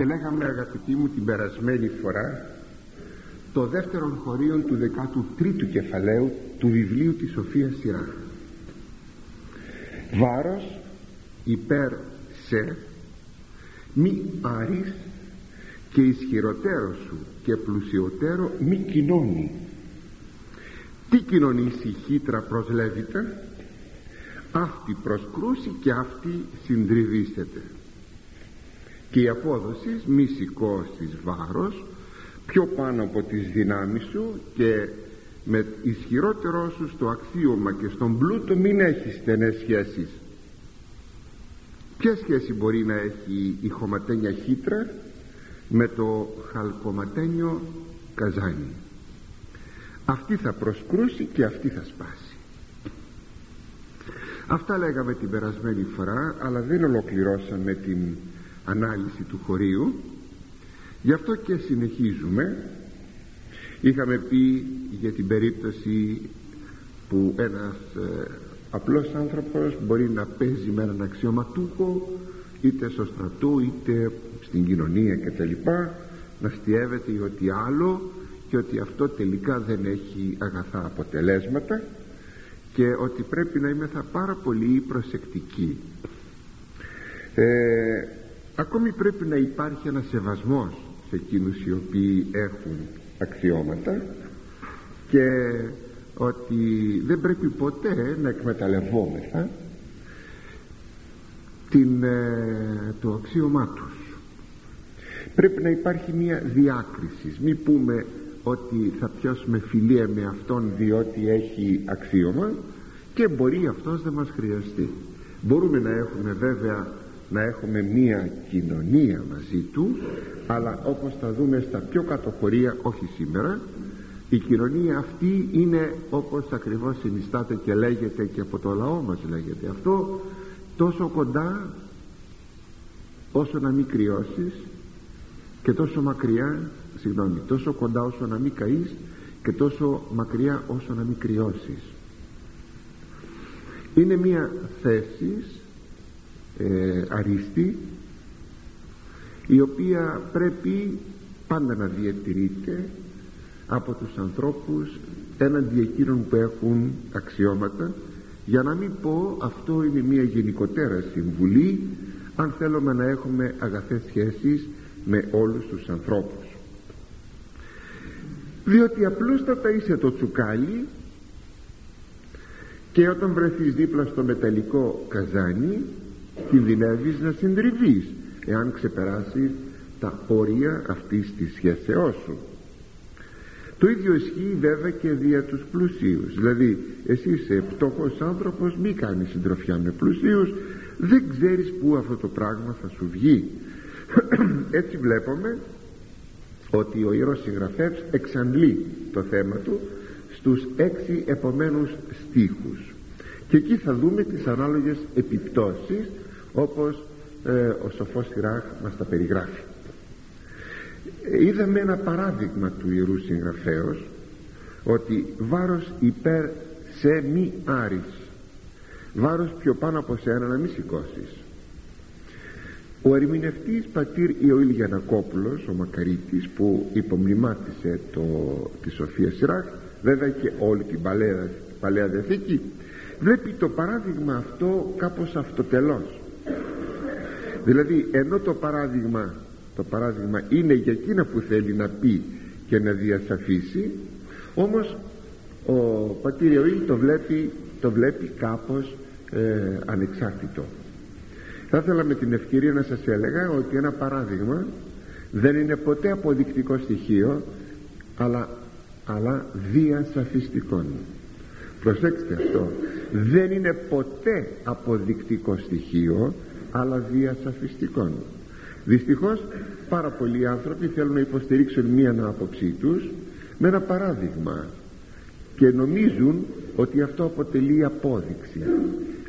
Ελέγαμε αγαπητοί μου την περασμένη φορά το δεύτερο χωρίο του 13ου κεφαλαίου του βιβλίου της Σοφίας Σειρά βάρος υπέρ σε μη άρις και ισχυροτέρω σου και πλουσιωτέρω μη κοινώνει. Τι κοινωνήσει η χύτρα προσλέβητα αυτή προσκρούσει και αυτή συντριβήσεται και η απόδοση μη σηκώσεις βάρος πιο πάνω από τις δυνάμεις σου και με ισχυρότερό σου στο αξίωμα και στον πλούτο μην έχεις στενές σχέσεις. Ποια σχέση μπορεί να έχει η χωματένια χύτρα με το χαλκοματένιο καζάνι; Αυτή θα προσκρούσει και αυτή θα σπάσει. Αυτά λέγαμε την περασμένη φορά αλλά δεν ολοκληρώσαμε την ανάλυση του χωρίου. Γι' αυτό και συνεχίζουμε. Είχαμε πει για την περίπτωση που ένας ε, απλός άνθρωπος μπορεί να παίζει με έναν αξιωματούχο είτε στο στρατό είτε στην κοινωνία κτλ. Να στιεύεται ή ότι άλλο και ότι αυτό τελικά δεν έχει αγαθά αποτελέσματα και ότι πρέπει να είμαστε πάρα πολύ προσεκτικοί ε, ακόμη πρέπει να υπάρχει ένας σεβασμός σε εκείνους οι οποίοι έχουν αξιώματα και ότι δεν πρέπει ποτέ να εκμεταλλευόμεθα την, ε, το αξίωμά τους. Πρέπει να υπάρχει μια διάκριση. Μη πούμε ότι θα πιάσουμε φιλία με αυτόν διότι έχει αξίωμα και μπορεί αυτός να μας χρειαστεί. Μπορούμε να έχουμε βέβαια να έχουμε μία κοινωνία μαζί του αλλά όπως θα δούμε στα πιο κατοχωρία όχι σήμερα η κοινωνία αυτή είναι όπως ακριβώς συνιστάται και λέγεται και από το λαό μας λέγεται αυτό τόσο κοντά όσο να μην κρυώσεις και τόσο μακριά συγγνώμη τόσο κοντά όσο να μην καείς και τόσο μακριά όσο να μην κρυώσεις. Είναι μια θέση ε, αρίστη η οποία πρέπει πάντα να διατηρείται από τους ανθρώπους έναντι εκείνων που έχουν αξιώματα. Για να μην πω αυτό είναι μια γενικότερα συμβουλή αν θέλουμε να έχουμε αγαθές σχέσεις με όλους τους ανθρώπους. Διότι απλούστατα είσαι το τσουκάλι και όταν βρεθείς δίπλα στο μεταλλικό καζάνι κινδυνεύεις να συντριβείς εάν ξεπεράσεις τα όρια αυτής της σχέσεώς σου. Το ίδιο ισχύει βέβαια και δια τους πλουσίους. Δηλαδή εσύ είσαι πτωχός άνθρωπος μη κάνεις συντροφιά με πλουσίους δεν ξέρεις που αυτό το πράγμα θα σου βγει. Έτσι βλέπουμε ότι ο Ιερός Συγγραφεύς εξαντλεί το θέμα του στους έξι επομένους στίχους. Και εκεί θα δούμε τις ανάλογες επιπτώσεις όπως ε, ο σοφός Σιράχ μας τα περιγράφει είδαμε ένα παράδειγμα του Ιερού Συγγραφέως ότι βάρος υπέρ σε μη άρις βάρος πιο πάνω από σένα να μην σηκώσεις. ο ερμηνευτής πατήρ Ιωήλ Γιανακόπουλος ο Μακαρίτης που υπομνημάτισε το, τη Σοφία Σιράχ βέβαια και όλη την Παλαιά, Παλαιά Διαθήκη βλέπει το παράδειγμα αυτό κάπως αυτοτελώς δηλαδή ενώ το παράδειγμα το παράδειγμα είναι για εκείνα που θέλει να πει και να διασαφίσει όμως ο πατήρ Ιωήλ το βλέπει, το βλέπει κάπως ε, ανεξάρτητο. Θα ήθελα με την ευκαιρία να σας έλεγα ότι ένα παράδειγμα δεν είναι ποτέ αποδεικτικό στοιχείο αλλά, αλλά διασαφιστικό. Προσέξτε αυτό. Δεν είναι ποτέ αποδεικτικό στοιχείο αλλά διασαφιστικό δυστυχώς πάρα πολλοί άνθρωποι θέλουν να υποστηρίξουν μία άποψή τους με ένα παράδειγμα και νομίζουν ότι αυτό αποτελεί απόδειξη.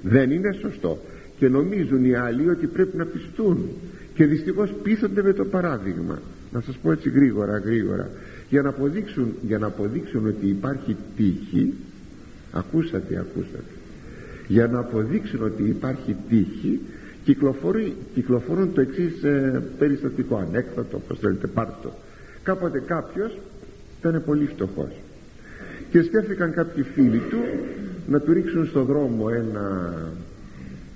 Δεν είναι σωστό και νομίζουν οι άλλοι ότι πρέπει να πιστούν και δυστυχώς πείθονται με το παράδειγμα. Να σας πω έτσι γρήγορα γρήγορα. Για να αποδείξουν, για να αποδείξουν ότι υπάρχει τύχη ακούσατε ακούσατε. Για να αποδείξουν ότι υπάρχει τύχη κυκλοφορεί, κυκλοφορούν το εξής ε, περιστατικό ανέκδοτο όπως θέλετε πάρτε κάποτε κάποιος ήταν πολύ φτωχός. Και σκέφτηκαν κάποιοι φίλοι του να του ρίξουν στο δρόμο ένα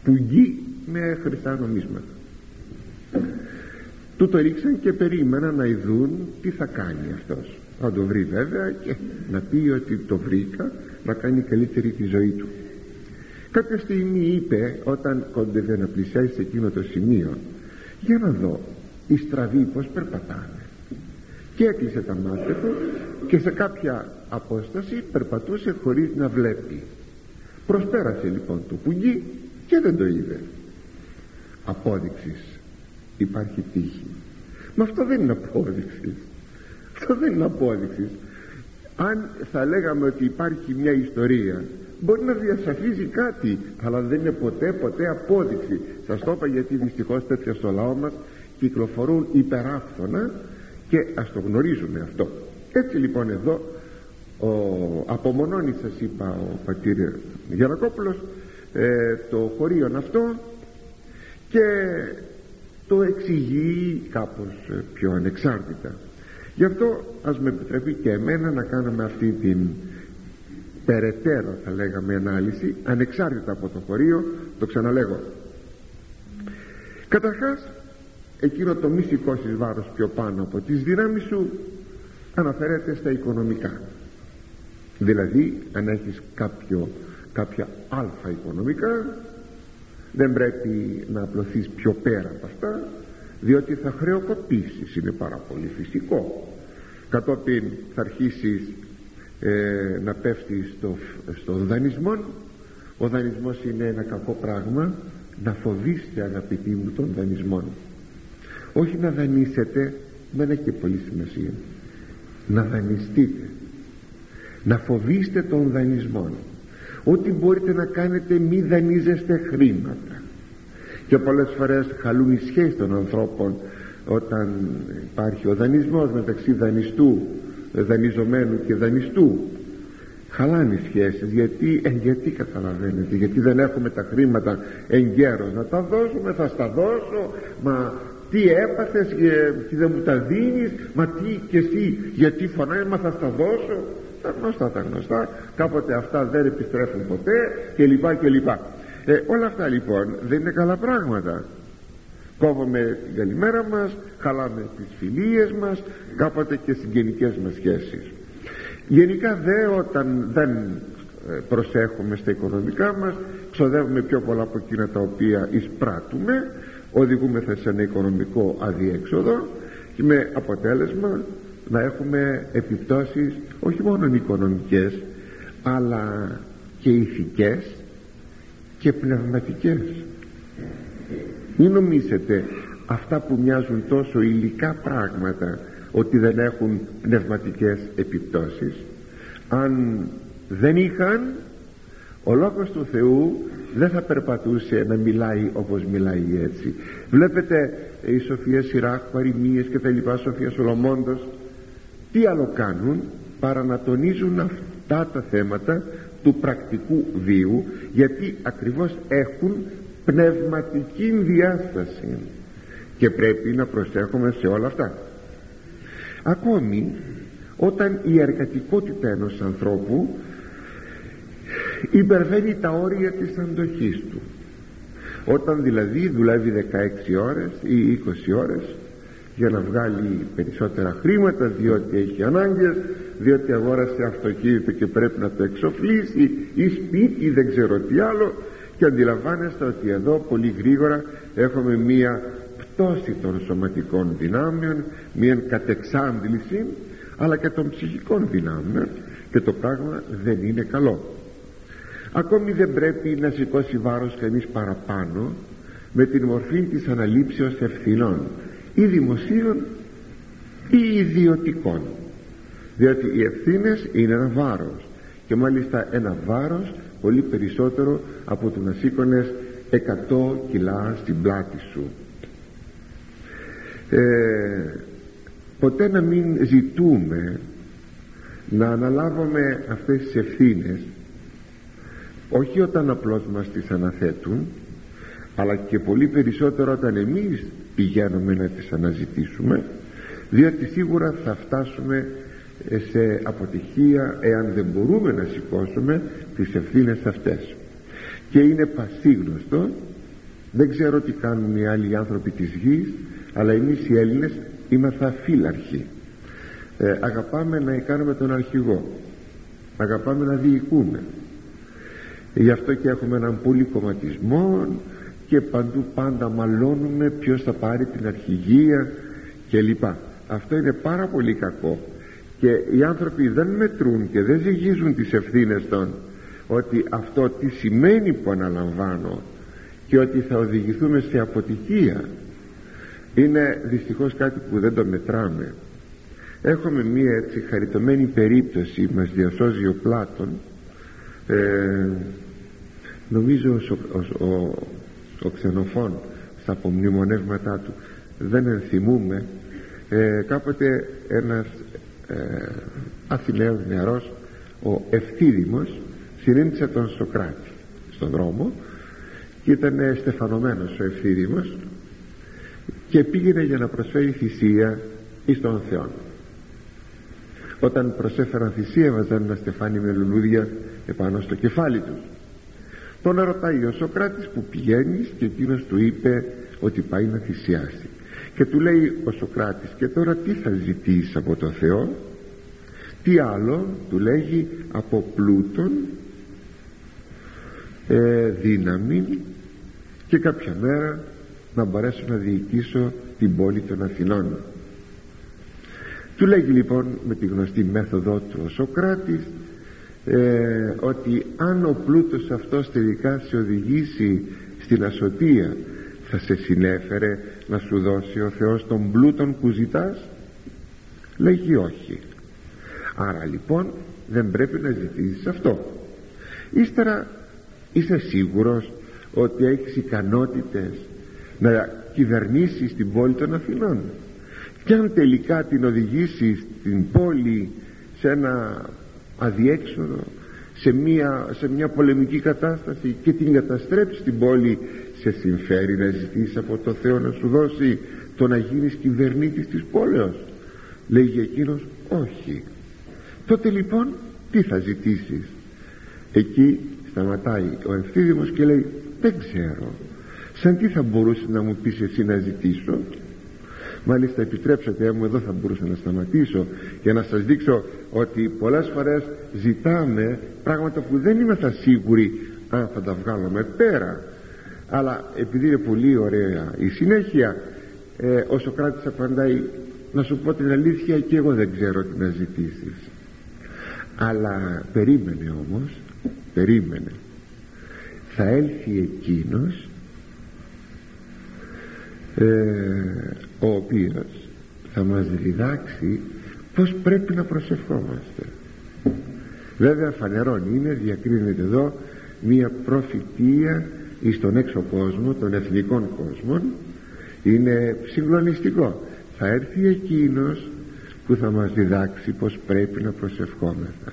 πουγγί με χρυσά νομίσματα. Του το ρίξαν και περίμεναν να ειδούν τι θα κάνει αυτός. Θα το βρει βέβαια και να πει ότι το βρήκα να κάνει καλύτερη τη ζωή του κάποια στιγμή είπε όταν κόντευε να πλησιάσει σε εκείνο το σημείο για να δω οι στραβοί πως περπατάνε και έκλεισε τα μάτια του και σε κάποια απόσταση περπατούσε χωρίς να βλέπει. Προσπέρασε λοιπόν το πουγγί και δεν το είδε. Απόδειξης. Υπάρχει τύχη. Μα αυτό δεν είναι απόδειξης. Αυτό δεν είναι απόδειξης αν θα λέγαμε ότι υπάρχει μια ιστορία μπορεί να διασαφίζει κάτι αλλά δεν είναι ποτέ ποτέ απόδειξη. Σας το είπα γιατί δυστυχώς τέτοια στο λαό μας κυκλοφορούν υπεράφθονα και ας το γνωρίζουμε αυτό. Έτσι λοιπόν εδώ ο, απομονώνει σας είπα ο πατήρ Γιανακόπουλος ε, το χωρίον αυτό και το εξηγεί κάπως ε, πιο ανεξάρτητα γι' αυτό ας με επιτρέπει και εμένα να κάνουμε αυτή την περαιτέρω θα λέγαμε ανάλυση ανεξάρτητα από το χωρίο. Το ξαναλέγω. Καταρχάς εκείνο το μη σηκώσεις βάρος πιο πάνω από τις δυνάμεις σου αναφέρεται στα οικονομικά. Δηλαδή αν έχεις κάποιο, κάποια αλφα οικονομικά δεν πρέπει να απλωθείς πιο πέρα από αυτά διότι θα χρεοκοπήσεις είναι πάρα πολύ φυσικό. Κατόπιν θα αρχίσεις ε, να πέφτεις στο, στο δανεισμό ο δανεισμός είναι ένα κακό πράγμα. Να φοβήστε αγαπητοί μου τον δανεισμό όχι να δανείσετε δεν έχει και πολύ σημασία. Να δανειστείτε. Να φοβήστε τον δανεισμό ό,τι μπορείτε να κάνετε μη δανείζεστε χρήματα και πολλές φορές χαλούν οι σχέσεις των ανθρώπων όταν υπάρχει ο δανεισμός μεταξύ δανειστού δανειζομένου και δανειστού. Χαλάνε οι σχέσεις γιατί, ε, γιατί καταλαβαίνετε γιατί δεν έχουμε τα χρήματα εγκαίρως να τα δώσουμε θα στα δώσω μα τι έπαθες και δεν μου τα δίνεις μα τι και εσύ γιατί φωνάει μα θα στα δώσω. Τα γνωστά τα γνωστά κάποτε αυτά δεν επιστρέφουν ποτέ και λοιπά και λοιπά ε, όλα αυτά λοιπόν δεν είναι καλά πράγματα. Κόβουμε την καλημέρα μας χαλάμε τις φιλίες μας κάποτε και συγγενικές μας σχέσεις. Γενικά δε όταν δεν ε, προσέχουμε στα οικονομικά μας ξοδεύουμε πιο πολλά από εκείνα τα οποία εισπράττουμε οδηγούμεθα σε ένα οικονομικό αδιέξοδο και με αποτέλεσμα να έχουμε επιπτώσεις όχι μόνο οικονομικές αλλά και ηθικές και πνευματικές. Μην νομίσετε αυτά που μοιάζουν τόσο υλικά πράγματα ότι δεν έχουν πνευματικές επιπτώσεις. Αν δεν είχαν ο Λόγος του Θεού δεν θα περπατούσε να μιλάει όπως μιλάει έτσι. Βλέπετε η Σοφία Σιράχ, Παριμίες και τα λοιπά Σοφία Σολομώντος τι άλλο κάνουν παρά να τονίζουν αυτά τα θέματα του πρακτικού βίου γιατί ακριβώς έχουν πνευματική διάσταση. Και πρέπει να προσέχουμε σε όλα αυτά. Ακόμη όταν η εργατικότητα ενός ανθρώπου υπερβαίνει τα όρια της αντοχής του. Όταν δηλαδή δουλεύει 16 ώρες ή 20 ώρες για να βγάλει περισσότερα χρήματα διότι έχει ανάγκες διότι αγόρασε αυτοκίνητο και πρέπει να το εξοφλήσει ή σπίτι ή δεν ξέρω τι άλλο και αντιλαμβάνεστε ότι εδώ πολύ γρήγορα έχουμε μία πτώση των σωματικών δυνάμεων μία κατεξάντληση αλλά και των ψυχικών δυνάμεων και το πράγμα δεν είναι καλό. Ακόμη δεν πρέπει να σηκώσει βάρος κανείς παραπάνω με την μορφή της αναλήψεως ευθυνών ή δημοσίων ή ιδιωτικών διότι οι ευθύνες είναι ένα βάρος και μάλιστα ένα βάρος πολύ περισσότερο από το να σήκωνες 100 κιλά στην πλάτη σου. Ε, ποτέ να μην ζητούμε να αναλάβουμε αυτές τις ευθύνες όχι όταν απλώς μας τις αναθέτουν αλλά και πολύ περισσότερο όταν εμείς πηγαίνουμε να τις αναζητήσουμε διότι σίγουρα θα φτάσουμε σε αποτυχία εάν δεν μπορούμε να σηκώσουμε τις ευθύνες αυτές. Και είναι πασίγνωστο δεν ξέρω τι κάνουν οι άλλοι άνθρωποι της γης αλλά εμείς οι Έλληνες είμαστε φύλαρχοι ε, αγαπάμε να κάνουμε τον αρχηγό. Αγαπάμε να διοικούμε. Γι' αυτό και έχουμε έναν κομματισμό και παντού πάντα μαλώνουμε ποιος θα πάρει την αρχηγία κλπ. Αυτό είναι πάρα πολύ κακό και οι άνθρωποι δεν μετρούν και δεν ζυγίζουν τις ευθύνες των ότι αυτό τι σημαίνει που αναλαμβάνω και ότι θα οδηγηθούμε σε αποτυχία. Είναι δυστυχώς κάτι που δεν το μετράμε. Έχουμε μία έτσι χαριτωμένη περίπτωση μας διασώζει ο Πλάτων. Ε, νομίζω ο, ο, ο, ο Ξενοφών στα απομνημονεύματά του δεν ενθυμούμε. Ε, κάποτε ένας ε, Αθηναίος νεαρός ο Ευθύδημος συνέντησε τον Σοκράτη στον δρόμο και ήταν στεφανωμένος ο Ευθύδημος και πήγαινε για να προσφέρει θυσία εις τον Θεό όταν προσέφεραν θυσία έβαζαν ένα στεφάνι με λουλούδια επάνω στο κεφάλι τους. Τον ρωτάει ο Σοκράτης που πηγαίνεις και εκείνος του είπε ότι πάει να θυσιάσει και του λέει ο Σοκράτης και τώρα τι θα ζητήσει από το Θεό; Τι άλλο του λέγει από πλούτον ε, δύναμη και κάποια μέρα να μπορέσω να διοικήσω την πόλη των Αθηνών του λέγει λοιπόν με τη γνωστή μέθοδο του ο Σοκράτης ε, ότι αν ο πλούτος αυτός τελικά σε οδηγήσει στην ασωτεία θα σε συνέφερε να σου δώσει ο Θεός τον πλούτον που ζητάς; Λέγει όχι. Άρα λοιπόν δεν πρέπει να ζητήσεις αυτό. Ύστερα είσαι σίγουρος ότι έχεις ικανότητες να κυβερνήσεις την πόλη των Αθηνών; Και αν τελικά την οδηγήσεις την πόλη σε ένα αδιέξοδο σε μια, σε μια πολεμική κατάσταση και την καταστρέψεις την πόλη σε συμφέρει να ζητήσει από το Θεό να σου δώσει το να γίνεις κυβερνήτης της πόλεως. Λέγει εκείνος όχι τότε λοιπόν τι θα ζητήσεις; Εκεί σταματάει ο ευθύδημος και λέει δεν ξέρω. Σαν τι θα μπορούσε να μου πεις εσύ να ζητήσω; Μάλιστα επιτρέψατε μου εδώ θα μπορούσα να σταματήσω για να σας δείξω ότι πολλές φορές ζητάμε πράγματα που δεν είμαστε σίγουροι αν θα τα βγάλουμε πέρα αλλά επειδή είναι πολύ ωραία η συνέχεια ε, ο Σοκράτης απαντάει να σου πω την αλήθεια και εγώ δεν ξέρω τι να ζητήσεις αλλά περίμενε όμως περίμενε. Θα έλθει εκείνος ε, ο οποίος θα μας διδάξει πως πρέπει να προσευχόμαστε. Βέβαια φανερόν είναι διακρίνεται εδώ μία προφητεία εις τον έξω κόσμο των εθνικών κόσμων είναι συγκλονιστικό. Θα έρθει εκείνος που θα μας διδάξει πως πρέπει να προσευχόμεθα.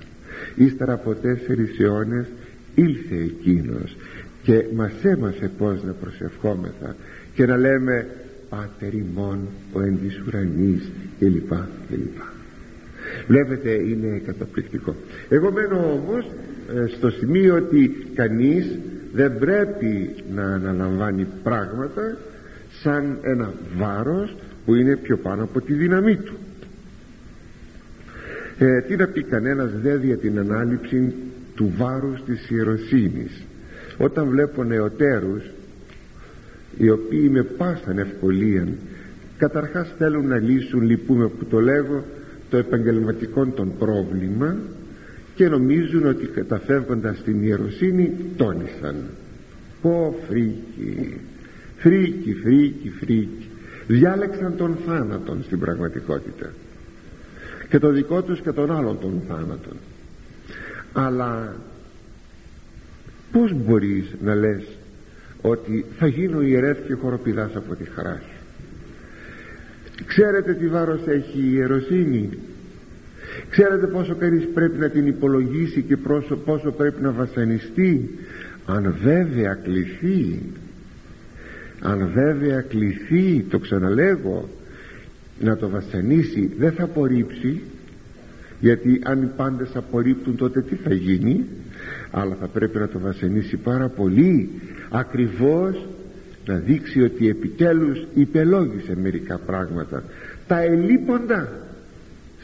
Ύστερα από τέσσερις αιώνες ήλθε εκείνος και μας έμασε πως να προσευχόμεθα και να λέμε Πάτερ ημών ο εν της ουρανής κλπ κλπ. Βλέπετε είναι καταπληκτικό. Εγώ μένω όμως ε, στο σημείο ότι κανείς δεν πρέπει να αναλαμβάνει πράγματα σαν ένα βάρος που είναι πιο πάνω από τη δύναμή του. Ε, τι να πει κανένας δε για την ανάληψη του βάρους της ιεροσύνης. Όταν βλέπω νεοτέρους οι οποίοι με πάσαν ευκολία καταρχάς θέλουν να λύσουν λυπούμε που το λέγω το επαγγελματικό των πρόβλημα και νομίζουν ότι καταφεύγοντας την ιεροσύνη τόνισαν. Πω φρίκι φρίκι φρίκι φρίκι. Διάλεξαν τον θάνατον στην πραγματικότητα. Και το δικό τους και τον άλλον τον θάνατον. Αλλά πως μπορείς να λες ότι θα γίνω ιερεύς και χοροπηδάς από τη χαρά σου ξέρετε τι βάρος έχει η ιεροσύνη; Ξέρετε πόσο κανείς πρέπει να την υπολογίσει και πόσο, πόσο πρέπει να βασανιστεί; Αν βέβαια κληθεί αν βέβαια κληθεί το ξαναλέγω να το βασανίσει δεν θα απορρίψει γιατί αν οι πάντες απορρίπτουν τότε τι θα γίνει; Αλλά θα πρέπει να το βασανίσει πάρα πολύ ακριβώς να δείξει ότι επιτέλους υπελόγησε μερικά πράγματα. Τα ελείποντα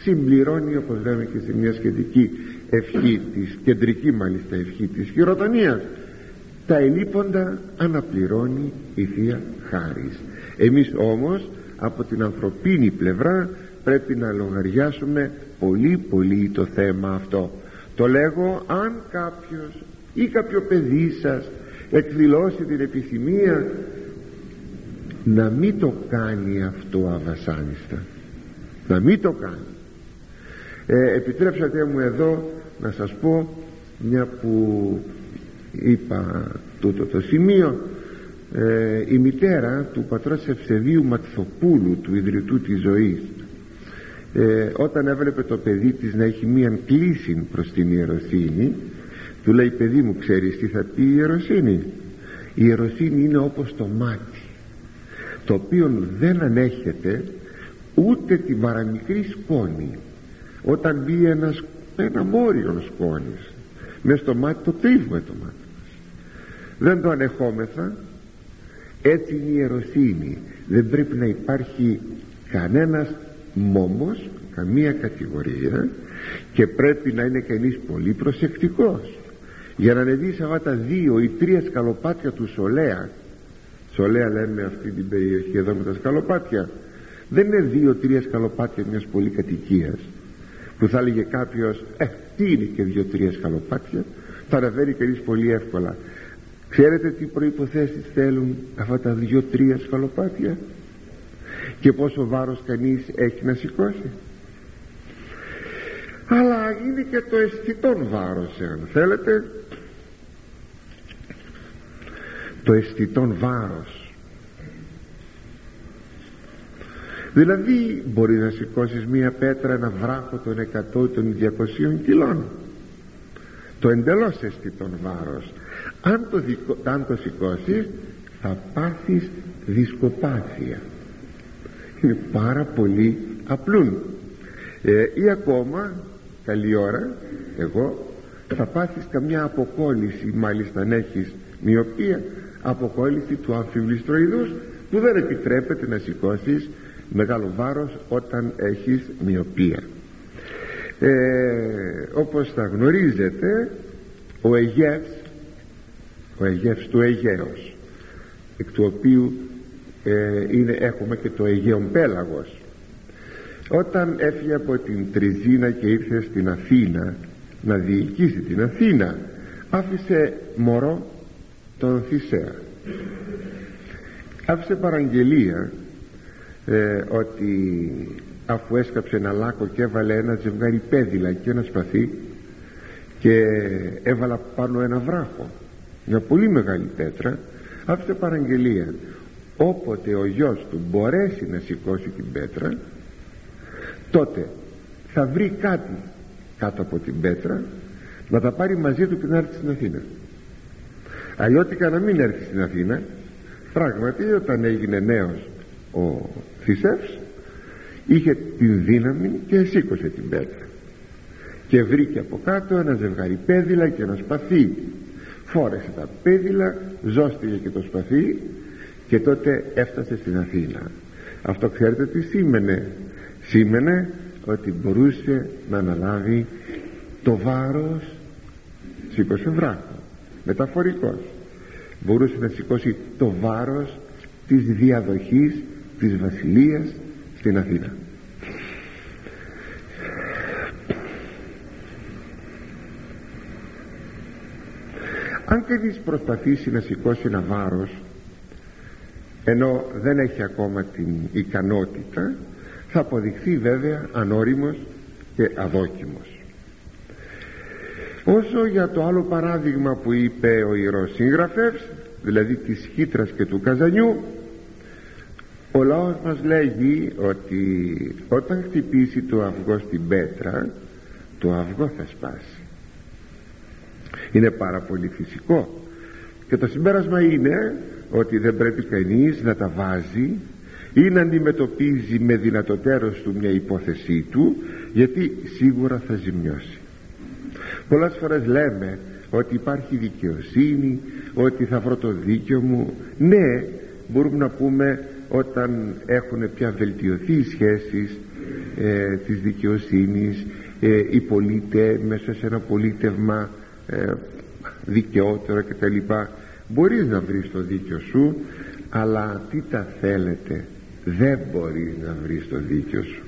συμπληρώνει όπως λέμε και σε μια σχετική ευχή της κεντρική μάλιστα ευχή της χειροτονίας. Τα ελείποντα αναπληρώνει η Θεία Χάρις εμείς όμως από την ανθρωπίνη πλευρά πρέπει να λογαριάσουμε πολύ πολύ το θέμα αυτό. Το λέγω αν κάποιος ή κάποιο παιδί σας εκδηλώσει την επιθυμία να μην το κάνει αυτό αβασάνιστα. Να μην το κάνει ε, επιτρέψατε μου εδώ να σας πω μια που είπα τούτο το σημείο. Ε, η μητέρα του πατρός Ευσεβίου Ματθοπούλου του ιδρυτού της ζωής ε, όταν έβλεπε το παιδί της να έχει μία κλίση προς την ιεροσύνη του λέει παιδί μου ξέρεις τι θα πει η ιεροσύνη; Η ιεροσύνη είναι όπως το μάτι το οποίο δεν ανέχεται ούτε την παραμικρή σκόνη όταν μπει ένας, ένα μόριο σκόνης μες στο μάτι το τρίβουμε το μάτι μας. Δεν το ανεχόμεθα. Έτσι είναι η ιεροσύνη. Δεν πρέπει να υπάρχει κανένας μόμος καμία κατηγορία και πρέπει να είναι κανείς πολύ προσεκτικός. Για να ανεβεί σε αυτά τα δύο ή τρία σκαλοπάτια του Σολέα Σολέα λέμε αυτή την περιοχή εδώ με τα σκαλοπάτια δεν είναι δύο-τρία σκαλοπάτια μιας πολυκατοικίας που θα έλεγε κάποιος ε τι είναι και δύο-τρία σκαλοπάτια θα αναφέρει κανείς πολύ εύκολα ξέρετε τι προϋποθέσεις θέλουν αυτά τα δύο-τρία σκαλοπάτια; Και πόσο βάρος κανείς έχει να σηκώσει; Αλλά είναι και το αισθητόν βάρος εάν θέλετε. Το αισθητόν βάρος δηλαδή μπορείς να σηκώσεις μία πέτρα ένα βράχο των 100 των 200 κιλών. Το εντελώς αισθητόν βάρος. Αν το, δικο, αν το σηκώσεις θα πάθεις δισκοπάθεια. Είναι πάρα πολύ απλούν. Ε, ή ακόμα καλή ώρα εγώ θα πάθεις καμιά αποκόλληση μάλιστα αν έχεις μοιοπία αποκόλληση του αμφιβληστροειδούς που δεν επιτρέπεται να σηκώσεις μεγάλο βάρος όταν έχεις μοιοπία. Ε, όπως θα γνωρίζετε ο Αιγεύς ο Αιγεύς του Αιγαίος εκ του οποίου ε, είναι, έχουμε και το Αιγαίον Πέλαγος όταν έφυγε από την Τριζίνα και ήρθε στην Αθήνα να διοικήσει την Αθήνα άφησε μωρό τον Θησέα. Άφησε παραγγελία ε, ότι αφού έσκαψε ένα λάκκο και έβαλε ένα ζευγάρι πέδιλα και ένα σπαθί και έβαλα πάνω ένα βράχο μια πολύ μεγάλη πέτρα άφησε παραγγελία. Όποτε ο γιος του μπορέσει να σηκώσει την πέτρα τότε θα βρει κάτι κάτω από την πέτρα να τα πάρει μαζί του και να έρθει στην Αθήνα. Αλλιώτικα να μην έρθει στην Αθήνα πράγματι όταν έγινε νέος ο Θησεύς είχε την δύναμη και σήκωσε την πέτρα. Και βρήκε από κάτω ένα ζευγάρι πέδιλα και ένα σπαθί. Φόρεσε τα πέδιλα ζώστηκε και το σπαθί και τότε έφτασε στην Αθήνα. Αυτό ξέρετε τι σήμαινε. Σήμαινε ότι μπορούσε να αναλάβει το βάρος. Σήκωσε βράχο. Μεταφορικός. Μπορούσε να σηκώσει το βάρος της διαδοχής της βασιλείας στην Αθήνα. Αν κανείς προσπαθήσει να σηκώσει ένα βάρος ενώ δεν έχει ακόμα την ικανότητα θα αποδειχθεί βέβαια ανώριμος και αδόκιμος. Όσο για το άλλο παράδειγμα που είπε ο ιερός σύγγραφεύς δηλαδή της χύτρας και του καζανιού ο λαός μας λέγει ότι όταν χτυπήσει το αυγό στην πέτρα το αυγό θα σπάσει. Είναι πάρα πολύ φυσικό. Και το συμπέρασμα είναι ότι δεν πρέπει κανείς να τα βάζει ή να αντιμετωπίζει με δυνατοτέρως του μια υπόθεσή του γιατί σίγουρα θα ζημιώσει. Πολλές φορές λέμε ότι υπάρχει δικαιοσύνη ότι θα βρω το δίκιο μου. Ναι μπορούμε να πούμε όταν έχουν πια βελτιωθεί οι σχέσεις ε, της δικαιοσύνης ε, οι πολίτε μέσα σε ένα πολίτευμα ε, δικαιότερο κτλ. Μπορείς να βρεις το δίκιο σου αλλά τι τα θέλετε δεν μπορείς να βρεις το δίκιο σου.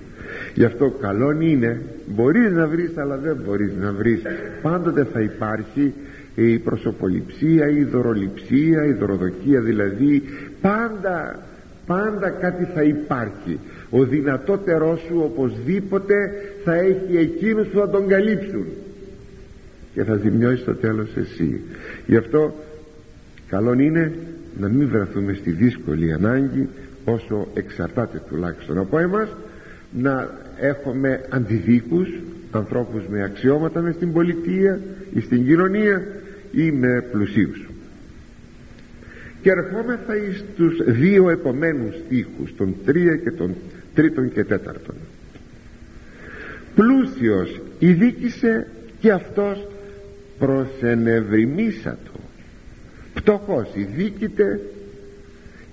Γι' αυτό καλό είναι μπορείς να βρεις αλλά δεν μπορείς να βρεις. Πάντοτε θα υπάρχει η προσωποληψία η δωροληψία η δωροδοκία δηλαδή. Πάντα πάντα κάτι θα υπάρχει. Ο δυνατότερός σου οπωσδήποτε θα έχει εκείνους που θα τον καλύψουν. Και θα ζημιώσεις στο τέλος εσύ. Γι' αυτό καλό είναι να μην βρεθούμε στη δύσκολη ανάγκη όσο εξαρτάται τουλάχιστον από εμάς να έχουμε αντιδίκους ανθρώπους με αξιώματα μες στην πολιτεία ή στην κοινωνία ή με πλουσίους και ερχόμεθα εις τους δύο επομένους στίχους τον τρία και τον τρίτον και τέταρτον. Πλούσιος ειδίκησε και αυτός προσενευρημίσατο. Πτωχός ειδίκηται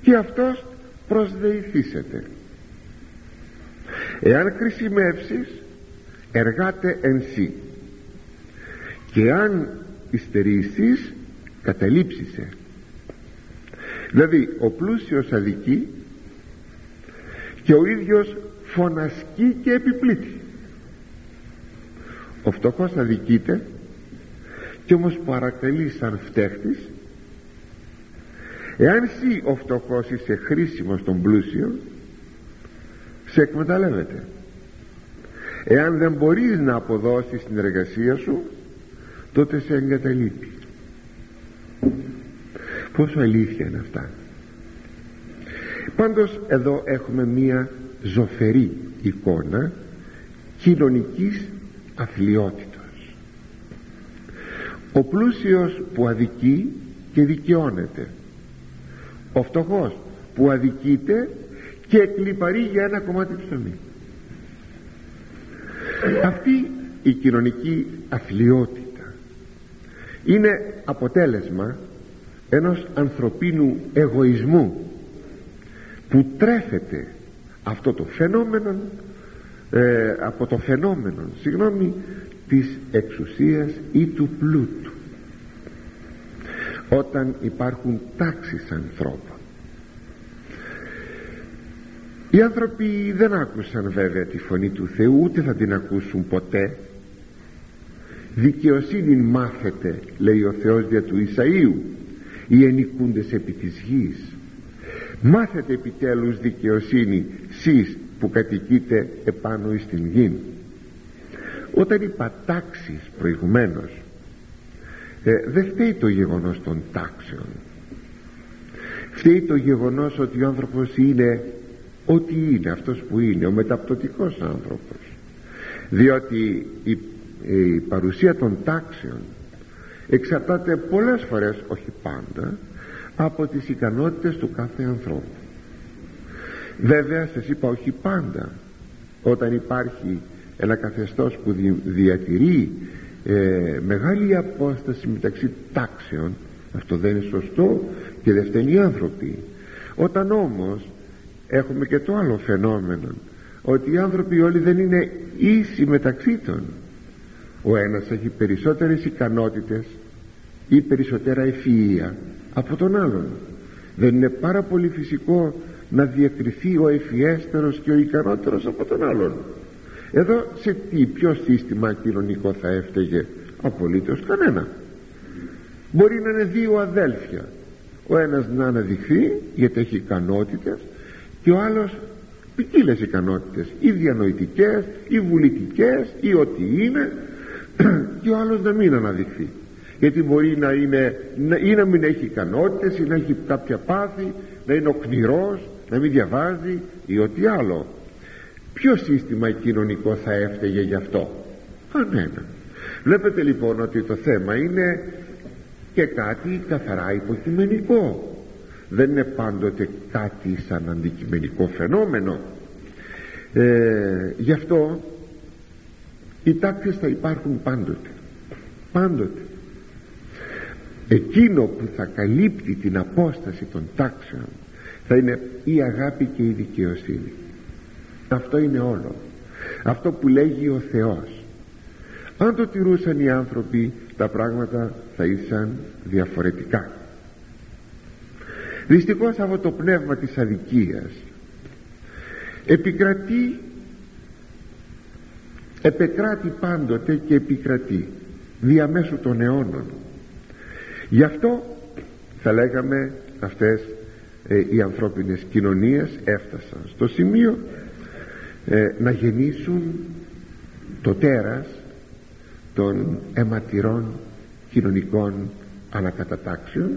και αυτός προσδεηθήσεται. Εάν χρησιμεύσεις εργάτε εν σύ. Και αν υστερήσεις καταλήψισε δηλαδή ο πλούσιος αδικεί και ο ίδιος φωνασκεί και επιπλήττει. Ο φτωχός αδικείται και όμως παρακαλεί σαν φταίχτης εάν εσύ ο φτωχός είσαι χρήσιμος στον πλούσιο σε εκμεταλλεύεται. Εάν δεν μπορείς να αποδώσεις την εργασία σου τότε σε εγκαταλείπει πόσο αλήθεια είναι αυτά. Πάντως εδώ έχουμε μία ζωφερή εικόνα κοινωνικής αθλειότητας. Ο πλούσιος που αδικεί και δικαιώνεται. Ο φτωχός που αδικείται και εκλυπαρεί για ένα κομμάτι ψωμί αυτή η κοινωνική αθλειότητα είναι αποτέλεσμα ενός ανθρωπίνου εγωισμού που τρέφεται αυτό το φαινόμενο ε, από το φαινόμενο συγγνώμη της εξουσίας ή του πλούτου. Όταν υπάρχουν τάξεις ανθρώπων. Οι άνθρωποι δεν άκουσαν βέβαια τη φωνή του Θεού ούτε θα την ακούσουν ποτέ. Δικαιοσύνη μάθετε λέει ο Θεός δια του Ισαΐου οι ενικούντες επί της γης. Μάθετε επιτέλους δικαιοσύνη σεις που κατοικείτε επάνω εις την γη όταν είπα τάξεις προηγουμένως ε, δεν φταίει το γεγονός των τάξεων. Φταίει το γεγονός ότι ο άνθρωπος είναι ό,τι είναι αυτός που είναι ο μεταπτωτικός άνθρωπος. Διότι η, η παρουσία των τάξεων εξαρτάται πολλές φορές όχι πάντα από τις ικανότητες του κάθε ανθρώπου. Βέβαια σας είπα όχι πάντα. Όταν υπάρχει ένα καθεστώς που διατηρεί ε, μεγάλη απόσταση μεταξύ τάξεων αυτό δεν είναι σωστό και δεν φταίνει οι άνθρωποι. Όταν όμως έχουμε και το άλλο φαινόμενο ότι οι άνθρωποι όλοι δεν είναι ίσοι μεταξύ των ο ένας έχει περισσότερες ικανότητες ή περισσότερα ευφυΐα από τον άλλον. Δεν είναι πάρα πολύ φυσικό να διακριθεί ο ευφιέστερος και ο ικανότερος από τον άλλον. Εδώ σε τι ποιο σύστημα κοινωνικό θα έφταιγε; Απολύτως κανένα. Μπορεί να είναι δύο αδέλφια. Ο ένας να αναδειχθεί γιατί έχει ικανότητες και ο άλλος ποικίλες ικανότητες. Ή διανοητικές ή βουλητικές ή ό,τι είναι και ο άλλος να μην αναδειχθεί. Γιατί μπορεί να είναι ή να μην έχει ικανότητες ή να έχει κάποια πάθη να είναι οκνηρός να μην διαβάζει ή ό,τι άλλο. Ποιο σύστημα κοινωνικό θα έφταιγε γι' αυτό; Κανένα. Βλέπετε λοιπόν ότι το θέμα είναι και κάτι καθαρά υποκειμενικό. Δεν είναι πάντοτε κάτι σαν αντικειμενικό φαινόμενο. Ε, γι' αυτό οι τάξεις θα υπάρχουν πάντοτε. Πάντοτε. Εκείνο που θα καλύπτει την απόσταση των τάξεων θα είναι η αγάπη και η δικαιοσύνη. Αυτό είναι όλο. Αυτό που λέγει ο Θεός. Αν το τηρούσαν οι άνθρωποι τα πράγματα θα ήσαν διαφορετικά. Δυστυχώς από το πνεύμα της αδικίας επικρατεί επεκράτη πάντοτε και επικρατεί διαμέσου των αιώνων. Γι' αυτό θα λέγαμε αυτές ε, οι ανθρώπινες κοινωνίες έφτασαν στο σημείο ε, να γεννήσουν το τέρας των αιματηρών κοινωνικών ανακατατάξεων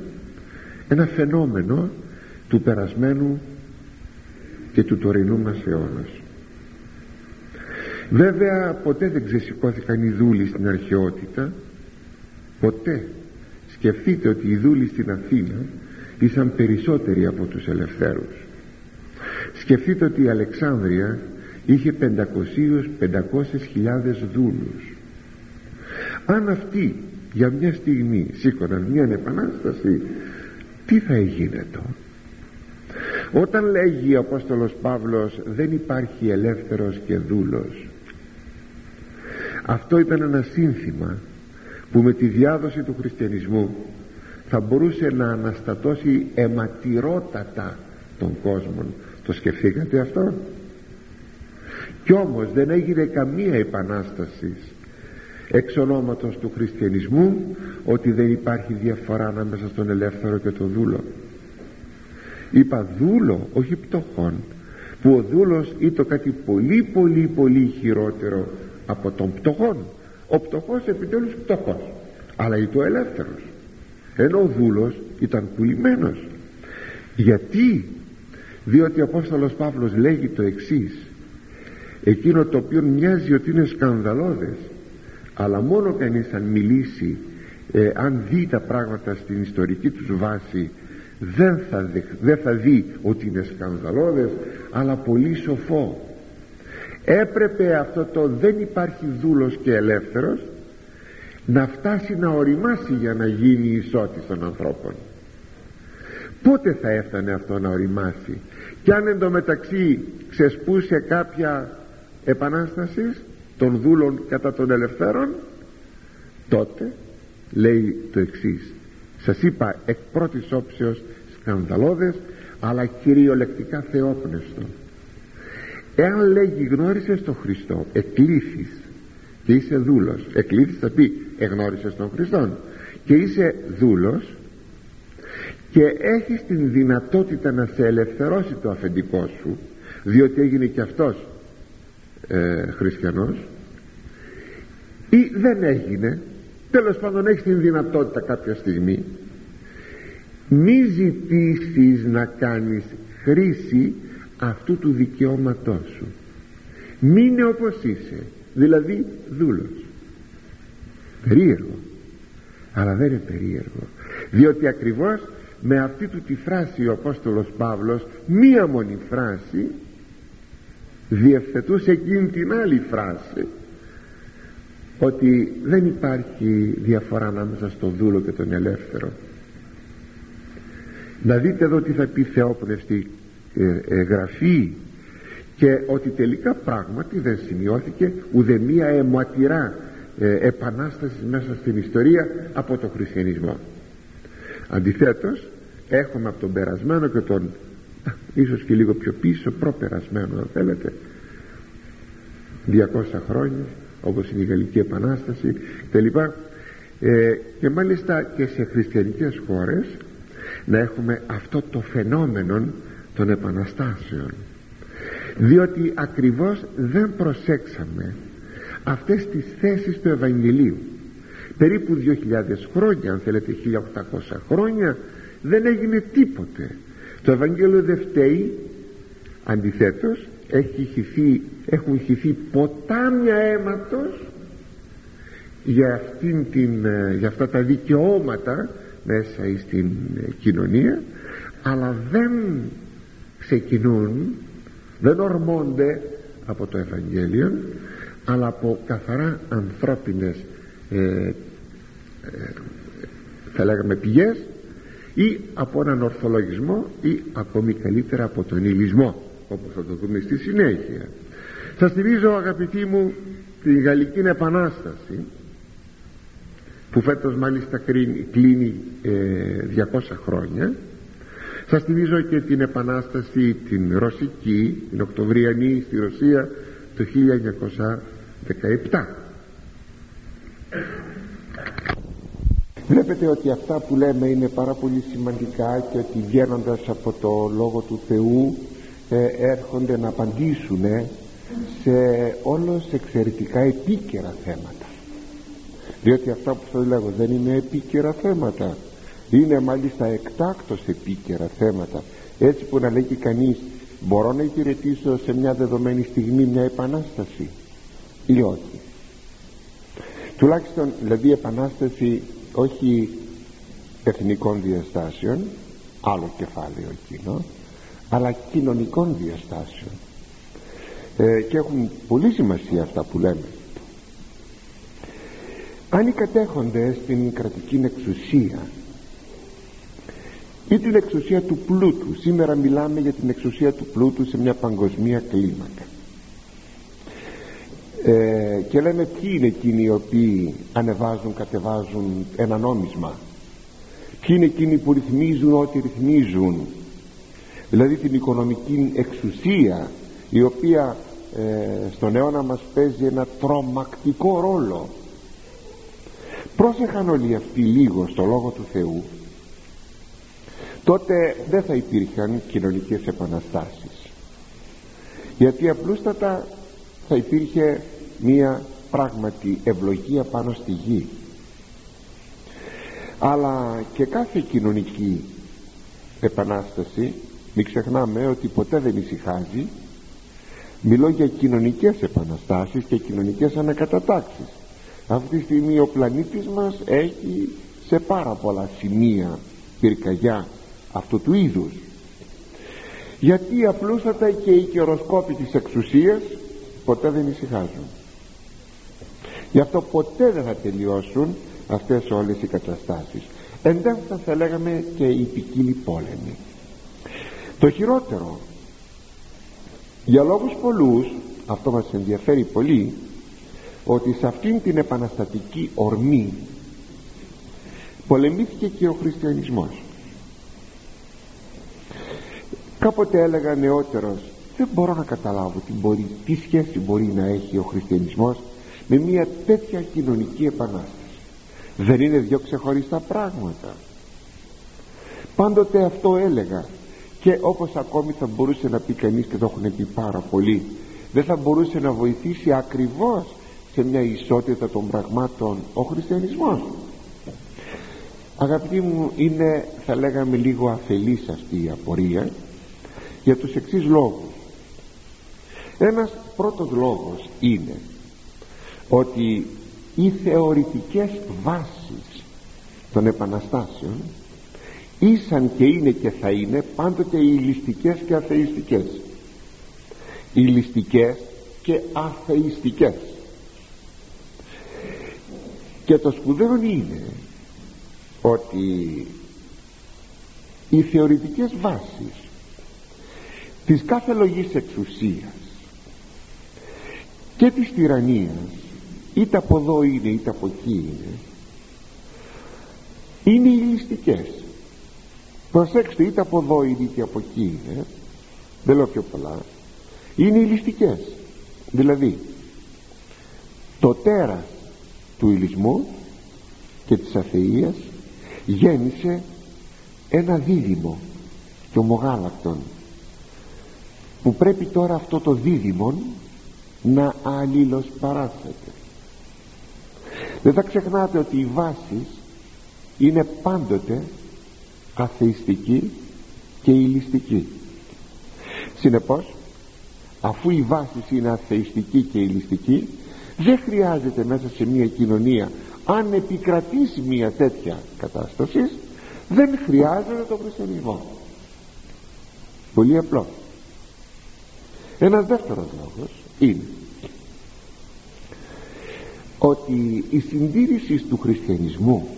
ένα φαινόμενο του περασμένου και του τωρινού μας αιώνας βέβαια ποτέ δεν ξεσηκώθηκαν οι δούλοι στην αρχαιότητα. Ποτέ. Σκεφτείτε ότι οι δούλοι στην Αθήνα ήσαν περισσότεροι από τους ελευθέρους. Σκεφτείτε ότι η Αλεξάνδρεια είχε 500 χιλιάδες δούλους. Αν αυτοί για μια στιγμή σήκωναν μια επανάσταση τι θα έγινε τώρα όταν λέγει ο Απόστολος Παύλος δεν υπάρχει ελεύθερος και δούλος αυτό ήταν ένα σύνθημα που με τη διάδοση του χριστιανισμού θα μπορούσε να αναστατώσει αιματηρότατα τον κόσμο το σκεφτήκατε αυτό; Κι όμως δεν έγινε καμία επανάσταση εξ ονόματος του χριστιανισμού ότι δεν υπάρχει διαφορά ανάμεσα στον ελεύθερο και τον δούλο. Είπα δούλο όχι πτωχόν που ο δούλος ήταν κάτι πολύ πολύ πολύ χειρότερο από τον πτωχόν. Ο πτωχός επιτέλους πτωχός αλλά ήταν ο ελεύθερος. Ενώ ο δούλος ήταν πουλημένος. Γιατί; Διότι ο Απόστολος Παύλος λέγει το εξής. Εκείνο το οποίο μοιάζει ότι είναι σκανδαλώδες αλλά μόνο κανείς αν μιλήσει ε, αν δει τα πράγματα στην ιστορική τους βάση δεν θα, δεν θα δει ότι είναι σκανδαλώδες αλλά πολύ σοφό έπρεπε αυτό το δεν υπάρχει δούλος και ελεύθερος να φτάσει να οριμάσει για να γίνει η ισότητα των ανθρώπων. Πότε θα έφτανε αυτό να οριμάσει; Κι αν εντωμεταξύ ξεσπούσε κάποια επανάσταση των δούλων κατά των ελευθέρων τότε λέει το εξής. Σας είπα εκ πρώτης όψεως σκανδαλώδες αλλά κυριολεκτικά θεόπνευστο εάν λέγει γνώρισες τον Χριστό εκλήθης και είσαι δούλος εκλήθης θα πει εγνώρισες τον Χριστό και είσαι δούλος και έχεις την δυνατότητα να σε ελευθερώσει το αφεντικό σου διότι έγινε και αυτός ε, χριστιανός ή δεν έγινε τέλος πάντων έχεις την δυνατότητα κάποια στιγμή μη ζητήσεις να κάνεις χρήση αυτού του δικαιώματός σου. Μείνε όπως είσαι δηλαδή δούλος. Περίεργο. Αλλά δεν είναι περίεργο. Διότι ακριβώς με αυτή του τη φράση ο Απόστολος Παύλος μία μόνη φράση διευθετούσε εκείνη την άλλη φράση ότι δεν υπάρχει διαφορά ανάμεσα στον δούλο και τον ελεύθερο. Να δείτε εδώ τι θα πει θεόπνευστη ε, ε, γραφή και ότι τελικά πράγματι δεν σημειώθηκε ουδεμία αιματηρά ε, επανάσταση μέσα στην ιστορία από τον χριστιανισμό. Αντιθέτως έχουμε από τον περασμένο και τον ίσως και λίγο πιο πίσω προπερασμένο αν θέλετε 200 χρόνια όπως είναι η Γαλλική Επανάσταση κλπ ε, και μάλιστα και σε χριστιανικές χώρες να έχουμε αυτό το φαινόμενο των επαναστάσεων. Διότι ακριβώς δεν προσέξαμε αυτές τις θέσεις του Ευαγγελίου. Περίπου 2.000 χρόνια αν θέλετε 1.800 χρόνια δεν έγινε τίποτε. Το Ευαγγέλιο δεν φταίει. Αντιθέτως έχει χυθεί, έχουν χυθεί ποτάμια αίματος για, αυτήν την, ε, για αυτά τα δικαιώματα μέσα στην ε, κοινωνία αλλά δεν ξεκινούν δεν ορμώνται από το Ευαγγέλιο αλλά από καθαρά ανθρώπινες ε, ε, θα λέγαμε πηγές ή από έναν ορθολογισμό ή ακόμη καλύτερα από τον ηλισμό όπως θα το δούμε στη συνέχεια. Σας στηρίζω αγαπητοί μου τη Γαλλική Επανάσταση που φέτος μάλιστα κλείνει 200 ε, χρόνια σας θυμίζω και την επανάσταση την Ρωσική την Οκτωβριανή στη Ρωσία το 1917 Βλέπετε ότι αυτά που λέμε είναι πάρα πολύ σημαντικά και ότι βγαίνοντας από το Λόγο του Θεού ε, έρχονται να απαντήσουν σε όλος εξαιρετικά επίκαιρα θέματα. Διότι αυτά που σας λέγω δεν είναι επίκαιρα θέματα είναι μάλιστα εκτάκτως επίκαιρα θέματα. Έτσι που να λέγει κανείς μπορώ να υπηρετήσω σε μια δεδομένη στιγμή μια επανάσταση ή όχι. Τουλάχιστον δηλαδή επανάσταση όχι εθνικών διαστάσεων άλλο κεφάλαιο εκείνο αλλά κοινωνικών διαστάσεων. Ε, και έχουν πολύ σημασία αυτά που λέμε. Αν οι κατέχοντες στην κρατική εξουσία ή την εξουσία του πλούτου. Σήμερα μιλάμε για την εξουσία του πλούτου σε μια παγκοσμία κλίμακα. Ε, και λέμε ποιοι είναι εκείνοι οι οποίοι ανεβάζουν, κατεβάζουν ένα νόμισμα. Ποιοι είναι εκείνοι που ρυθμίζουν ό,τι ρυθμίζουν. Δηλαδή την οικονομική εξουσία η οποία ε, στον αιώνα μας παίζει ένα τρομακτικό ρόλο. Πρόσεχαν όλοι αυτοί λίγο στο Λόγο του Θεού τότε δεν θα υπήρχαν κοινωνικές επαναστάσεις. Γιατί απλούστατα θα υπήρχε μία πράγματι ευλογία πάνω στη γη. Αλλά και κάθε κοινωνική επανάσταση μην ξεχνάμε ότι ποτέ δεν ησυχάζει μιλώ για κοινωνικές επαναστάσεις και κοινωνικές ανακατατάξεις. Αυτή τη στιγμή ο πλανήτης μας έχει σε πάρα πολλά σημεία πυρκαγιά αυτού του είδους. Γιατί απλούστατα και οι καιροσκόποι της εξουσίας ποτέ δεν ησυχάζουν. Γι' αυτό ποτέ δεν θα τελειώσουν αυτές όλες οι καταστάσεις. Εντεύθυνα θα λέγαμε και οι ποικίλοι πόλεμοι. Το χειρότερο για λόγους πολλούς αυτό μας ενδιαφέρει πολύ ότι σε αυτήν την επαναστατική ορμή πολεμήθηκε και ο χριστιανισμός κάποτε έλεγα νεότερος δεν μπορώ να καταλάβω τι, μπορεί, τι σχέση μπορεί να έχει ο χριστιανισμός με μια τέτοια κοινωνική επανάσταση. Δεν είναι δυο ξεχωριστά πράγματα. Πάντοτε αυτό έλεγα και όπως ακόμη θα μπορούσε να πει κανείς και το έχουν πει πάρα πολύ δεν θα μπορούσε να βοηθήσει ακριβώς σε μια ισότητα των πραγμάτων ο χριστιανισμός. Αγαπητοί μου είναι θα λέγαμε λίγο αφελής αυτή η απορία για τους εξής λόγους. Ένας πρώτος λόγος είναι ότι οι θεωρητικές βάσεις των επαναστάσεων ήσαν και είναι και θα είναι πάντοτε οι ληστικές και αθεϊστικές. Οι ληστικές και αθεϊστικές. Και το σπουδαίο είναι ότι οι θεωρητικές βάσεις της κάθε λογής εξουσίας. Και της τυραννίας είτε από εδώ είναι είτε από εκεί είναι. Είναι οι ληστικές. Προσέξτε είτε από εδώ είναι είτε από εκεί είναι. Δεν λέω πιο πολλά. Είναι οι ληστικές. Δηλαδή το τέρας του ηλισμού και της αθείας γέννησε ένα δίδυμο και ομογάλακτον που πρέπει τώρα αυτό το δίδυμο να αλληλοσπαράσσεται δεν θα ξεχνάτε ότι η βάση είναι πάντοτε αθειστική και ηλιστική συνεπώς αφού η βάση είναι αθειστική και ηλιστική δεν χρειάζεται μέσα σε μια κοινωνία αν επικρατήσει μια τέτοια κατάσταση δεν χρειάζεται το χριστιανισμό. Πολύ απλό ένας δεύτερος λόγος είναι ότι η συντήρηση του χριστιανισμού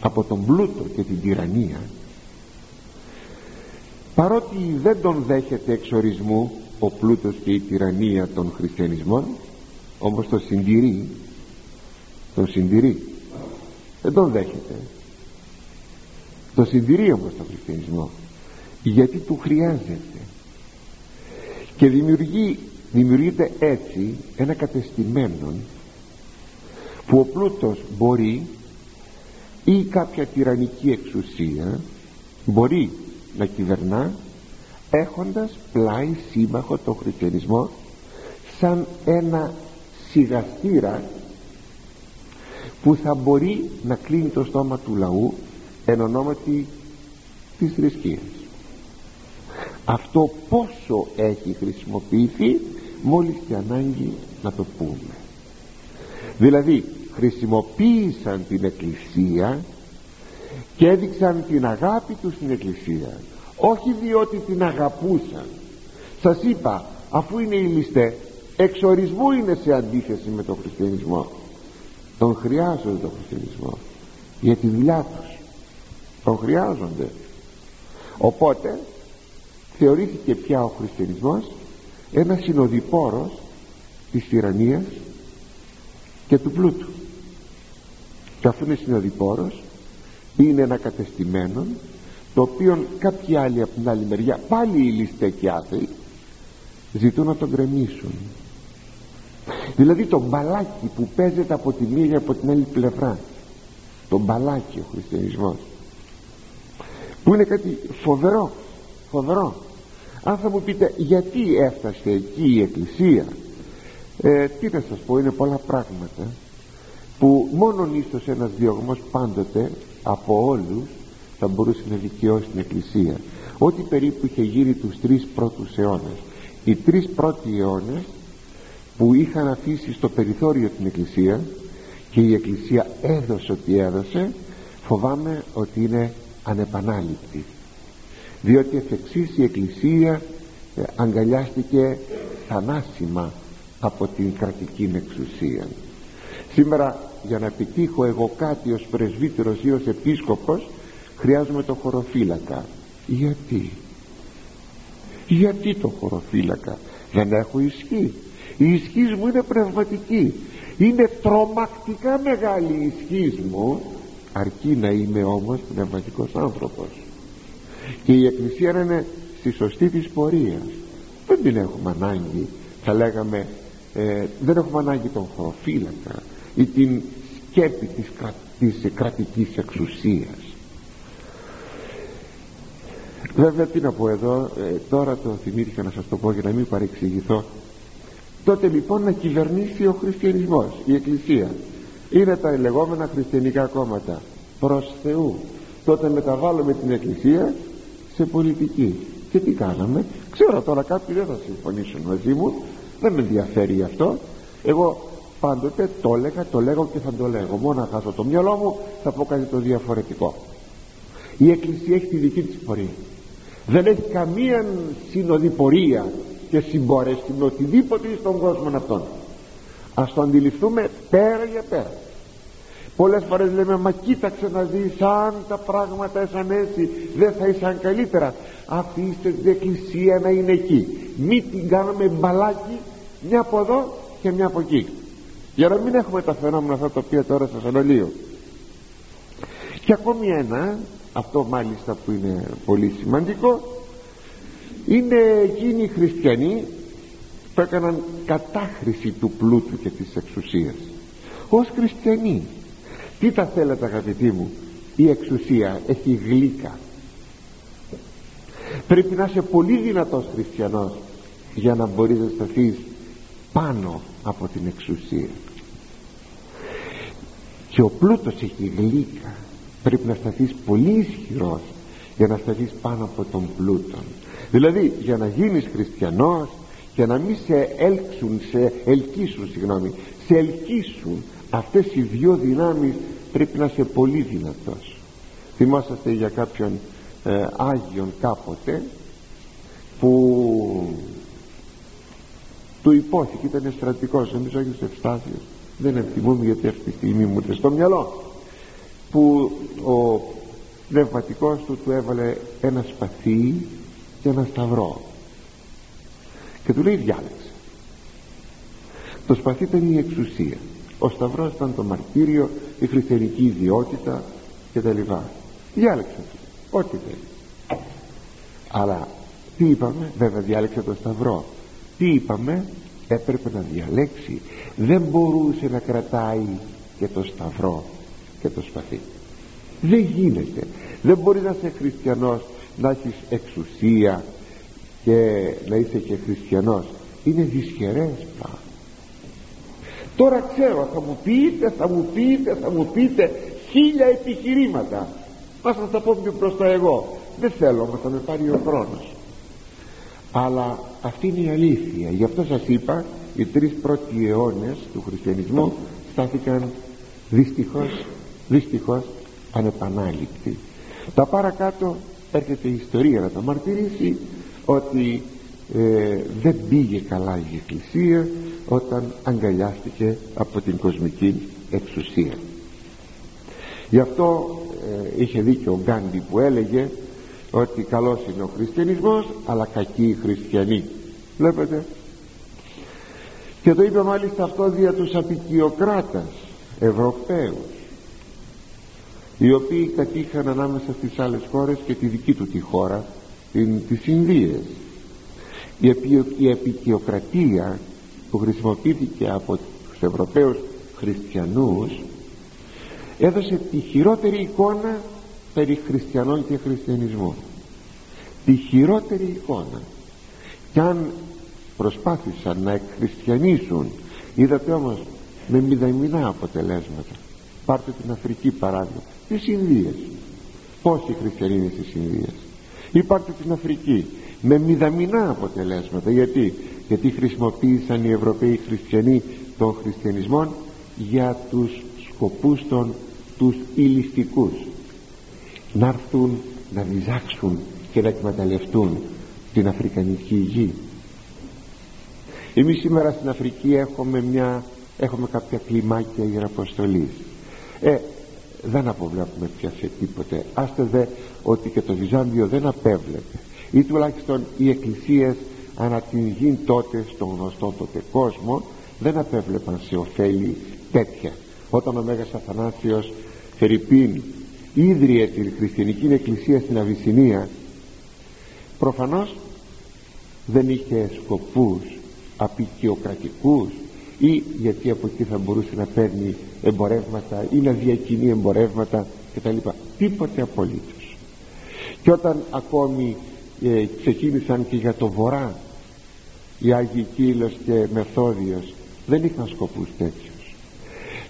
από τον πλούτο και την τυραννία παρότι δεν τον δέχεται εξορισμού ο πλούτος και η τυραννία των χριστιανισμών όμως το συντηρεί τον συντηρεί. Δεν τον δέχεται. Το συντηρεί όμως τον χριστιανισμό γιατί του χρειάζεται και δημιουργεί, δημιουργείται έτσι ένα κατεστημένο που ο πλούτος μπορεί ή κάποια τυραννική εξουσία μπορεί να κυβερνά έχοντας πλάι σύμμαχο τον χριστιανισμό σαν ένα σιγαστήρα που θα μπορεί να κλείνει το στόμα του λαού εν ονόματι της θρησκείας αυτό πόσο έχει χρησιμοποιηθεί μόλις και ανάγκη να το πούμε δηλαδή χρησιμοποίησαν την εκκλησία και έδειξαν την αγάπη τους στην εκκλησία. Όχι διότι την αγαπούσαν. Σας είπα αφού είναι οι ληστές εξορισμού είναι σε αντίθεση με τον χριστιανισμό. Τον χρειάζονται τον χριστιανισμό για τη δουλειά τους. Τον χρειάζονται. Οπότε θεωρήθηκε πια ο χριστιανισμός ένας συνοδοιπόρος της τυραννίας και του πλούτου. Και αφού είναι συνοδοιπόρος είναι ένα κατεστημένο το οποίο κάποιοι άλλοι από την άλλη μεριά πάλι οι ληστέ και άθεοι ζητούν να τον κρεμίσουν δηλαδή το μπαλάκι που παίζεται από τη μία από την άλλη πλευρά το μπαλάκι ο χριστιανισμός που είναι κάτι φοβερό φοβερό. Αν θα μου πείτε γιατί έφτασε εκεί η εκκλησία; Ε, τι να σας πω είναι πολλά πράγματα που μόνον ίσως ένας διωγμός πάντοτε από όλους θα μπορούσε να δικαιώσει την εκκλησία. Ό,τι περίπου είχε γίνει τους τρεις πρώτους αιώνες. Οι τρεις πρώτοι αιώνες που είχαν αφήσει στο περιθώριο την εκκλησία και η εκκλησία έδωσε ό,τι έδωσε φοβάμαι ότι είναι ανεπανάληπτη διότι εφ' εξής η εκκλησία ε, αγκαλιάστηκε θανάσιμα από την κρατική εξουσία. Σήμερα για να επιτύχω εγώ κάτι ως πρεσβύτερος ή ως επίσκοπος χρειάζομαι το χωροφύλακα. Γιατί; Γιατί το χωροφύλακα; Για να έχω ισχύ. Η ισχύς μου είναι πνευματική. Είναι τρομακτικά μεγάλη η ισχύς μου. Αρκεί να είμαι όμως πνευματικός άνθρωπος και η εκκλησία είναι στη σωστή της πορεία. Δεν την έχουμε ανάγκη θα λέγαμε ε, δεν έχουμε ανάγκη τον χωροφύλακα ή την σκέπη της, κρα, της κρατικής εξουσίας. Βέβαια τι να πω εδώ ε, τώρα το θυμήθηκα να σας το πω για να μην παρεξηγηθώ. Τότε λοιπόν να κυβερνήσει ο χριστιανισμός η εκκλησία. Είναι τα λεγόμενα χριστιανικά κόμματα. Προς Θεού. Τότε μεταβάλλουμε την εκκλησία σε πολιτική. Και τι κάναμε. Ξέρω τώρα κάποιοι δεν θα συμφωνήσουν μαζί μου. Δεν με ενδιαφέρει αυτό. Εγώ πάντοτε το έλεγα, το λέγω και θα το λέγω. Μόνο χάσω το μυαλό μου θα πω κάτι το διαφορετικό. Η εκκλησία έχει τη δική της πορεία. Δεν έχει καμία σύνοδη πορεία και συμπόρεση με οτιδήποτε στον κόσμο αυτόν. Ας το αντιληφθούμε πέρα για πέρα πολλές φορές λέμε μα κοίταξε να δεις αν τα πράγματα ήσαν έτσι δεν θα ήσαν καλύτερα αφήστε την εκκλησία να είναι εκεί. Μη την κάνουμε μπαλάκι μια από εδώ και μια από εκεί. Για να μην έχουμε τα φαινόμενα αυτά τα οποία τώρα σας αναλύω. Και ακόμη ένα αυτό μάλιστα που είναι πολύ σημαντικό είναι εκείνοι οι χριστιανοί που έκαναν κατάχρηση του πλούτου και της εξουσίας. Ως χριστιανοί τι τα θέλετε αγαπητοί μου; Η εξουσία έχει γλύκα. Πρέπει να είσαι πολύ δυνατός χριστιανός για να μπορείς να σταθείς πάνω από την εξουσία. Και ο πλούτος έχει γλύκα. Πρέπει να σταθείς πολύ ισχυρός για να σταθείς πάνω από τον πλούτο δηλαδή για να γίνεις χριστιανός και να μην σε έλξουν σε ελκύσουν συγγνώμη σε ελκύσουν αυτές οι δυο δυνάμεις πρέπει να είσαι πολύ δυνατός. Θυμόσαστε για κάποιον ε, Άγιον κάποτε που του υπόθηκε ήταν στρατικός. Νομίζω Άγιος Ευστάθιος. Δεν ευθυμούμαι γιατί αυτή τη στιγμή μου ήρθε στο μυαλό. Που ο πνευματικός του του έβαλε ένα σπαθί και ένα σταυρό. Και του λέει διάλεξε το σπαθί ήταν η εξουσία. Ο σταυρός ήταν το μαρτύριο η χριστιανική ιδιότητα και τα λοιπά διάλεξε ό,τι θέλεις. Αλλά τι είπαμε; Βέβαια διάλεξε το σταυρό. Τι είπαμε; Έπρεπε να διαλέξει. Δεν μπορούσε να κρατάει και το σταυρό και το σπαθί. Δεν γίνεται. Δεν μπορεί να είσαι χριστιανός να έχεις εξουσία και να είσαι και χριστιανός. Είναι δυσχερές πράγμα τώρα ξέρω θα μου πείτε θα μου πείτε θα μου πείτε χίλια επιχειρήματα. Ας να τα πω πιο μπροστά εγώ. Δεν θέλω όμως θα με πάρει ο χρόνος. Αλλά αυτή είναι η αλήθεια. Γι' αυτό σας είπα οι τρεις πρώτοι αιώνες του χριστιανισμού στάθηκαν δυστυχώς δυστυχώς ανεπανάληπτοι. Τα παρακάτω έρχεται η ιστορία να τα μαρτυρήσει ότι ε, δεν πήγε καλά η Εκκλησία όταν αγκαλιάστηκε από την κοσμική εξουσία. Γι' αυτό ε, είχε δίκιο ο Γκάντι που έλεγε ότι καλός είναι ο χριστιανισμός αλλά κακοί οι χριστιανοί. Βλέπετε. Και το είπε μάλιστα αυτό δια τους απεικιοκράτας Ευρωπαίους οι οποίοι κατήχαν ανάμεσα στις άλλες χώρες και τη δική του τη χώρα την, τις Ινδίες. Η, η επικιοκρατία που χρησιμοποιήθηκε από τους Ευρωπαίους χριστιανούς έδωσε τη χειρότερη εικόνα περί χριστιανών και χριστιανισμού. Τη χειρότερη εικόνα. Και αν προσπάθησαν να εκχριστιανίσουν είδατε όμως με μηδαμινά αποτελέσματα. Πάρτε την Αφρική παράδειγμα. Τις Ινδίες. Πόσοι χριστιανοί είναι στις Ινδίες; Ή πάρτε την Αφρική με μηδαμινά αποτελέσματα. Γιατί γιατί χρησιμοποίησαν οι Ευρωπαίοι χριστιανοί των χριστιανισμών για τους σκοπούς των τους ηλιστικούς. Να έρθουν να διδάξουν και να εκμεταλλευτούν την Αφρικανική γη. Εμείς σήμερα στην Αφρική έχουμε μια έχουμε κάποια κλιμάκια ιεραποστολής ε δεν αποβλέπουμε πια σε τίποτε. Άστε δε ότι και το Βυζάντιο δεν απέβλεπε ή τουλάχιστον οι εκκλησίες ανά την γη τότε στον γνωστό τότε κόσμο δεν απέβλεπαν σε ωφέλη τέτοια. Όταν ο Μέγας Αθανάσιος Φερρυπίν ίδρυε την χριστιανική εκκλησία στην Αβυσσινία προφανώς δεν είχε σκοπούς απεικιοκρατικούς ή γιατί από εκεί θα μπορούσε να παίρνει εμπορεύματα ή να διακινεί εμπορεύματα κτλ. Τίποτε απολύτως. Και όταν ακόμη ε, ξεκίνησαν και για το βορρά οι Άγιοι Κύλος και Μεθόδιος. Δεν είχαν σκοπούς τέτοιους.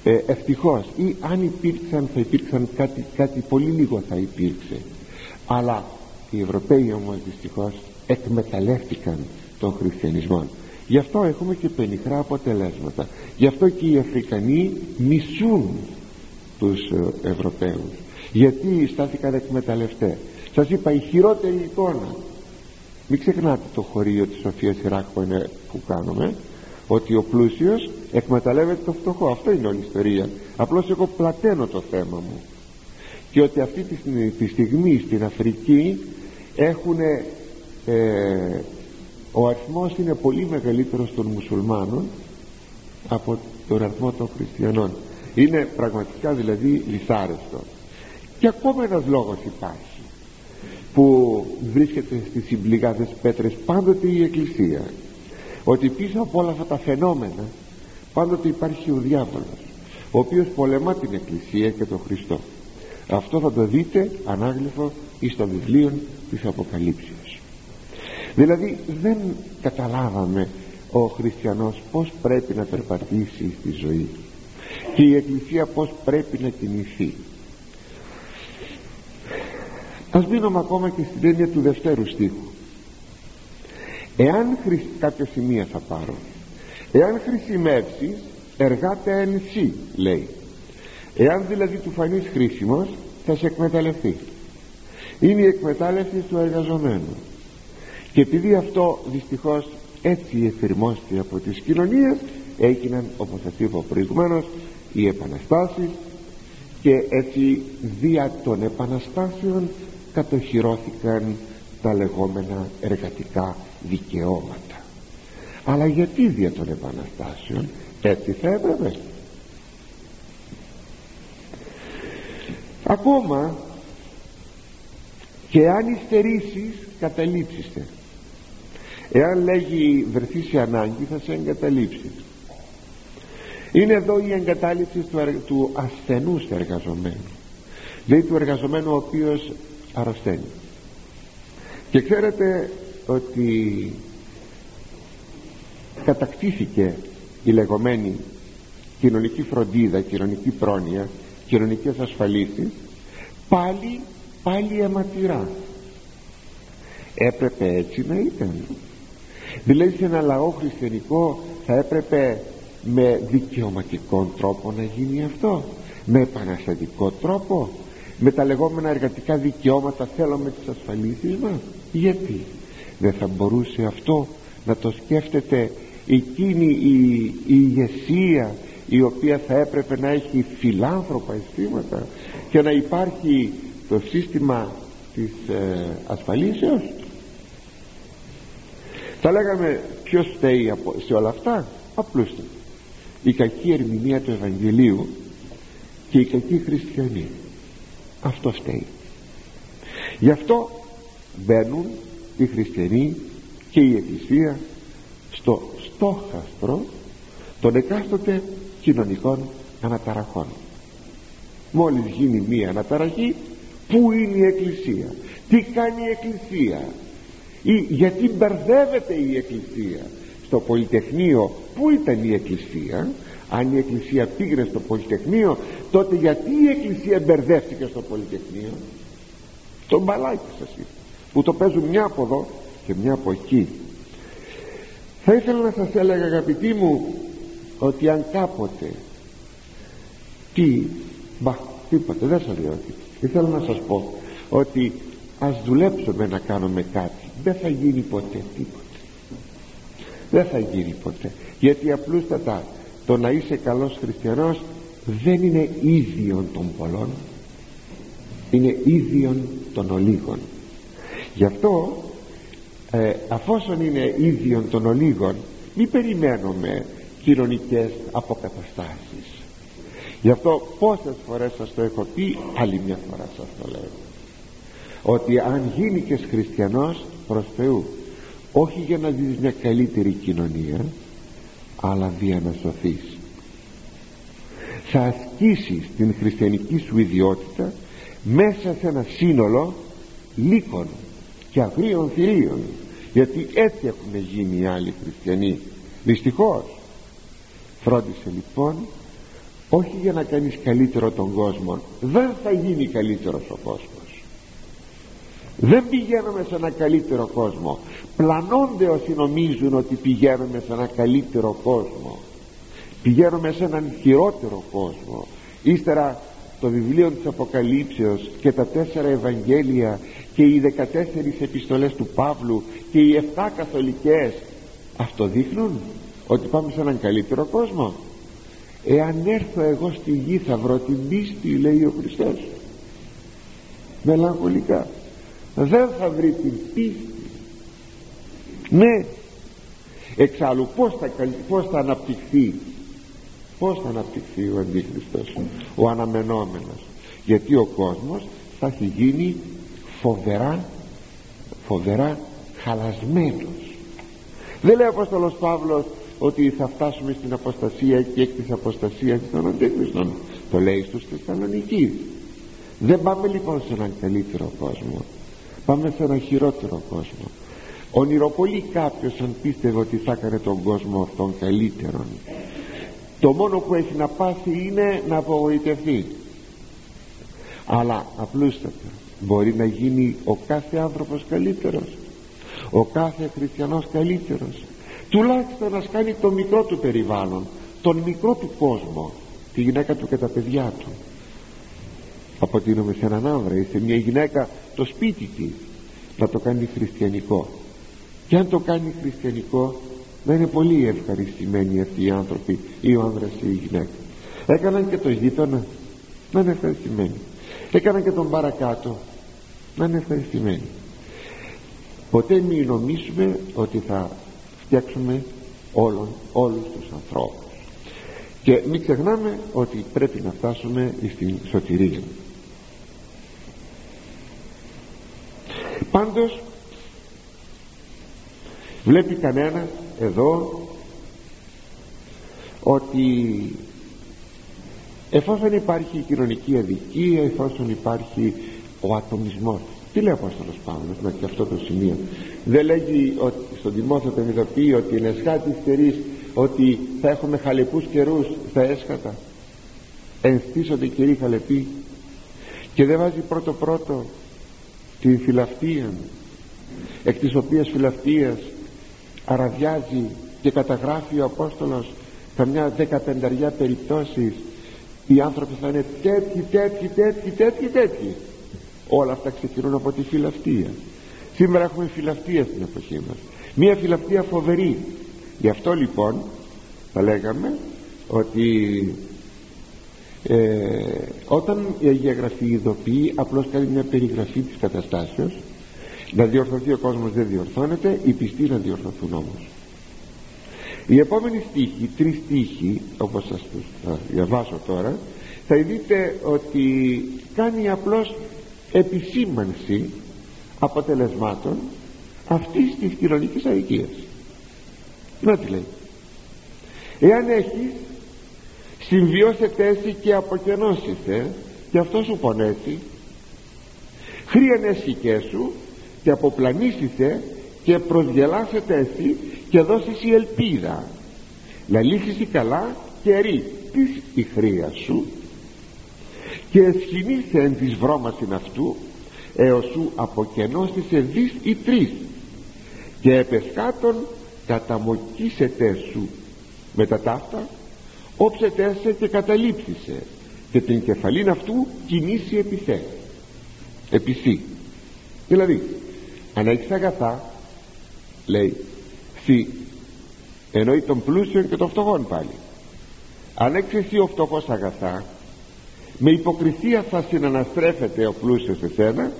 Ε, ευτυχώς ή αν υπήρξαν θα υπήρξαν κάτι, κάτι πολύ λίγο θα υπήρξε. Αλλά οι Ευρωπαίοι όμως δυστυχώς εκμεταλλεύτηκαν τον χριστιανισμό. Γι' αυτό έχουμε και πενιχρά αποτελέσματα. Γι' αυτό και οι Αφρικανοί μισούν τους ε, Ευρωπαίους. Γιατί στάθηκαν εκμεταλλευτές σας είπα η χειρότερη εικόνα. Μην ξεχνάτε το χωρίο της Σοφίας Ιράκ που, είναι, που κάνουμε ότι ο πλούσιος εκμεταλλεύεται το φτωχό. Αυτό είναι όλη η ιστορία. Απλώς εγώ πλαταίνω το θέμα μου. Και ότι αυτή τη στιγμή στην Αφρική έχουν ε, ο αριθμός είναι πολύ μεγαλύτερος των μουσουλμάνων από τον αριθμό των χριστιανών. Είναι πραγματικά δηλαδή λιθάρεστο και ακόμα ένας λόγος υπάρχει που βρίσκεται στις συμπληγάδες πέτρες πάντοτε η Εκκλησία ότι πίσω από όλα αυτά τα φαινόμενα πάντοτε υπάρχει ο διάβολος ο οποίος πολεμά την Εκκλησία και τον Χριστό. Αυτό θα το δείτε ανάγλυφο εις το βιβλίο της Αποκαλύψεως. Δηλαδή δεν καταλάβαμε ο χριστιανός πως πρέπει να περπατήσει στη ζωή. Και η Εκκλησία πως πρέπει να κινηθεί ας μείνουμε ακόμα και στην έννοια του δευτέρου στίχου. Εάν χρησ... κάποια σημεία θα πάρω. Εάν χρησιμεύσεις εργάται εν σύ λέει. Εάν δηλαδή του φανείς χρήσιμος θα σε εκμεταλλευτεί. Είναι η εκμετάλλευση του εργαζομένου. Και επειδή αυτό δυστυχώς έτσι εφηρμόστηκε από τις κοινωνίες έγιναν όπως σας είπα προηγουμένως οι επαναστάσεις και έτσι δια των επαναστάσεων κατοχυρώθηκαν τα λεγόμενα εργατικά δικαιώματα. Αλλά γιατί δια των επαναστάσεων έτσι θα έπρεπε; Ακόμα και αν υστερήσεις καταλήψιστε. Εάν λέγει βρεθείς σε ανάγκη θα σε εγκαταλείψει. Είναι εδώ η εγκατάλειψη του, του ασθενούς εργαζομένου. Δηλαδή του εργαζομένου ο οποίος αρρωσταίνει. Και ξέρετε ότι κατακτήθηκε η λεγόμενη κοινωνική φροντίδα, κοινωνική πρόνοια κοινωνικές ασφαλίσεις πάλι, πάλι αιματηρά. Έπρεπε έτσι να ήταν. Δηλαδή σε ένα λαό χριστιανικό θα έπρεπε με δικαιωματικό τρόπο να γίνει αυτό με επαναστατικό τρόπο με τα λεγόμενα εργατικά δικαιώματα θέλουμε τις ασφαλίσεις μας. Γιατί; Δεν θα μπορούσε αυτό να το σκέφτεται εκείνη η, η ηγεσία η οποία θα έπρεπε να έχει φιλάνθρωπα αισθήματα και να υπάρχει το σύστημα της ε, ασφαλίσεως; Θα λέγαμε ποιος φταίει σε όλα αυτά; Απλούστε. Η κακή ερμηνεία του Ευαγγελίου και η κακή χριστιανή αυτό φταίει. Γι' αυτό μπαίνουν οι χριστιανοί και η Εκκλησία στο στόχαστρο των εκάστοτε κοινωνικών αναταραχών. Μόλις γίνει μία αναταραχή πού είναι η Εκκλησία; Τι κάνει η Εκκλησία; Ή γιατί μπερδεύεται η Εκκλησία; Στο Πολυτεχνείο πού ήταν η Εκκλησία; Αν η Εκκλησία πήγαινε στο Πολυτεχνείο τότε γιατί η Εκκλησία μπερδεύτηκε στο Πολυτεχνείο; Το μπαλάκι σας είπε που το παίζουν μια από εδώ και μια από εκεί. Θα ήθελα να σας έλεγα αγαπητοί μου ότι αν κάποτε τι μπα τίποτε δεν σας λέω ήθελα να σας πω ότι ας δουλέψουμε να κάνουμε κάτι. Δεν θα γίνει ποτέ τίποτε δεν θα γίνει ποτέ. Γιατί απλούστατα το να είσαι καλός χριστιανός δεν είναι ίδιον των πολλών είναι ίδιον των ολίγων. Γι' αυτό ε, αφόσον είναι ίδιον των ολίγων μην περιμένουμε κοινωνικές αποκαταστάσεις. Γι' αυτό πόσες φορές σας το έχω πει άλλη μια φορά σας το λέω ότι αν γίνει και χριστιανός προς Θεού όχι για να δεις μια καλύτερη κοινωνία αλλά για να σωθείς. Θα ασκήσεις την χριστιανική σου ιδιότητα μέσα σε ένα σύνολο λύκων και αγρίων θηρίων γιατί έτσι έχουν γίνει οι άλλοι χριστιανοί. Δυστυχώς φρόντισε λοιπόν όχι για να κάνεις καλύτερο τον κόσμο δεν θα γίνει καλύτερος ο κόσμος δεν πηγαίνουμε σε ένα καλύτερο κόσμο. Πλανώνται όσοι νομίζουν ότι πηγαίνουμε σε ένα καλύτερο κόσμο. Πηγαίνουμε σε έναν χειρότερο κόσμο. Ύστερα το βιβλίο της Αποκαλύψεως και τα τέσσερα Ευαγγέλια και οι 14 επιστολές του Παύλου και οι 7 καθολικές αυτό δείχνουν ότι πάμε σε έναν καλύτερο κόσμο. Εάν έρθω εγώ στη γη θα βρω την πίστη λέει ο Χριστός. Μελαγχολικά δεν θα βρει την πίστη. Ναι. Εξάλλου πως θα, πως θα αναπτυχθεί; Πως θα αναπτυχθεί ο Αντίχριστος ο αναμενόμενος; Γιατί ο κόσμος θα έχει γίνει φοβερά φοβερά χαλασμένος. Δεν λέει ο Απόστολος Παύλος ότι θα φτάσουμε στην αποστασία και εκ της αποστασίας των Αντίχριστων το λέει στους Θεσσαλονικείς. Δεν πάμε λοιπόν σε έναν καλύτερο κόσμο πάμε σε έναν χειρότερο κόσμο. Ονειροπολεί κάποιος αν πίστευε ότι θα έκανε τον κόσμο αυτόν καλύτερον. Το μόνο που έχει να πάθει είναι να απογοητευτεί. Αλλά απλούστατα μπορεί να γίνει ο κάθε άνθρωπος καλύτερος. Ο κάθε χριστιανός καλύτερος. Τουλάχιστον να κάνει το μικρό του περιβάλλον τον μικρό του κόσμο τη γυναίκα του και τα παιδιά του αποτείνουμε σε έναν άνδρα ή σε μια γυναίκα το σπίτι της να το κάνει χριστιανικό. Και αν το κάνει χριστιανικό να είναι πολύ ευχαριστημένοι αυτοί οι άνθρωποι ή ο άνδρας ή η γυναίκα έκαναν και το γείτονα να είναι ευχαριστημένοι. Έκαναν και τον παρακάτω να είναι ευχαριστημένοι. Ποτέ μην νομίσουμε ότι θα φτιάξουμε όλων, όλους τους ανθρώπους. Και μην ξεχνάμε ότι πρέπει να φτάσουμε στην σωτηρία πάντως βλέπει κανένας εδώ ότι εφόσον υπάρχει η κοινωνική αδικία εφόσον υπάρχει ο ατομισμός τι λέει ο Απόστολος Παύλος με και αυτό το σημείο. Δεν λέγει ότι, στον Τιμόθεο τον ειδοποιεί ότι είναι σχάτη στερής ότι θα έχουμε χαλεπούς καιρούς στα έσχατα. Ενστήσονται οι καιροί χαλεποί. Και δεν βάζει πρώτο πρώτο την φιλαυτία εκ της οποίας φιλαυτίας αραδιάζει και καταγράφει ο Απόστολος καμιά δεκαπενταριά περιπτώσεις οι άνθρωποι θα είναι τέτοιοι, τέτοιοι, τέτοιοι, τέτοιοι, τέτοιοι. Όλα αυτά ξεκινούν από τη φιλαυτία σήμερα έχουμε φιλαυτία στην εποχή μας. Μια φιλαυτία φοβερή. Γι' αυτό λοιπόν θα λέγαμε ότι ε, όταν η Αγία Γραφή ειδοποιεί απλώς κάνει μια περιγραφή της καταστάσεως να διορθωθεί ο κόσμος δεν διορθώνεται οι πιστοί να διορθωθούν όμως. Η επόμενη στίχη, τρεις στίχοι όπως σας θα διαβάσω τώρα θα δείτε ότι κάνει απλώς επισήμανση αποτελεσμάτων αυτής της κοινωνικής αδικίας. Να τι λέει. Εάν έχεις συμβιώσετε έτσι και αποκενώσετε και αυτό σου πονέσει χρίαν εσύ σου και αποπλανήσετε και προσγελάσετε εσύ και δώσεις η ελπίδα λύσεις καλά και ρί της η χρία σου. Και εσχυνήσε εν της βρώμασιν αυτού έως σου αποκενώστησε δις ή τρεις. Και επεσκάτων καταμοκίσετε σου. Με τα ταύτα όψετε σε και καταλήψισε και την κεφαλήν αυτού κινήσει επιθέ επισή δηλαδή αν έχεις αγαθά λέει θη εννοεί τον πλούσιο και τον φτωχόν πάλι. Αν έχεις εσύ ο φτωχός αγαθά με υποκρισία θα συναναστρέφεται ο πλούσιος σε σένα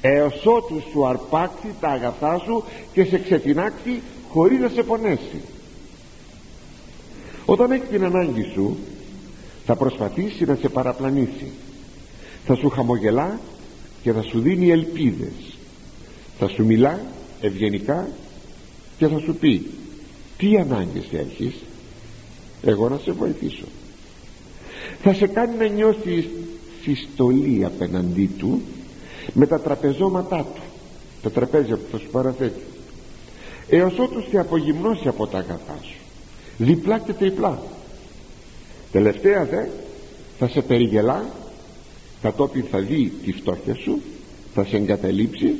έως ότου σου αρπάξει τα αγαθά σου και σε ξετινάξει χωρίς να σε πονέσει όταν έχει την ανάγκη σου θα προσπαθήσει να σε παραπλανήσει. Θα σου χαμογελά και θα σου δίνει ελπίδες. Θα σου μιλά ευγενικά και θα σου πει τι ανάγκες έχεις; Εγώ να σε βοηθήσω θα σε κάνει να νιώσεις συστολή απέναντί του με τα τραπεζώματά του τα τραπέζια που θα σου παραθέτει. Έως ότου σε απογυμνώσει από τα αγαθά σου διπλά και τριπλά. Τελευταία δε θα σε περιγελά κατόπιν θα δει τη φτώχεια σου θα σε εγκαταλείψει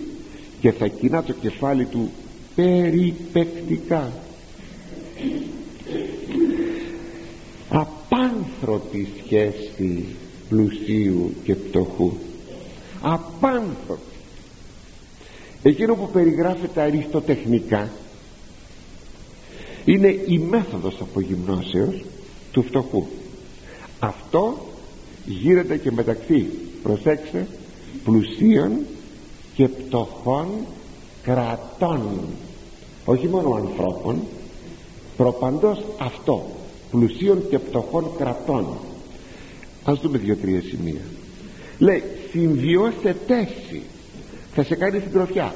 και θα κοινά το κεφάλι του περιπεκτικά απάνθρωπη σχέση πλουσίου και πτωχού. Απάνθρωπη. Εκείνο που περιγράφεται αριστοτεχνικά είναι η μέθοδος απογυμνώσεως του φτωχού. Αυτό γίνεται και μεταξύ προσέξτε πλουσίων και πτωχών κρατών. Όχι μόνο ανθρώπων προπαντός αυτό πλουσίων και πτωχών κρατών. Ας δούμε δύο-τρία σημεία. Λέει συμβιώσε τέση θα σε κάνει συντροφιά.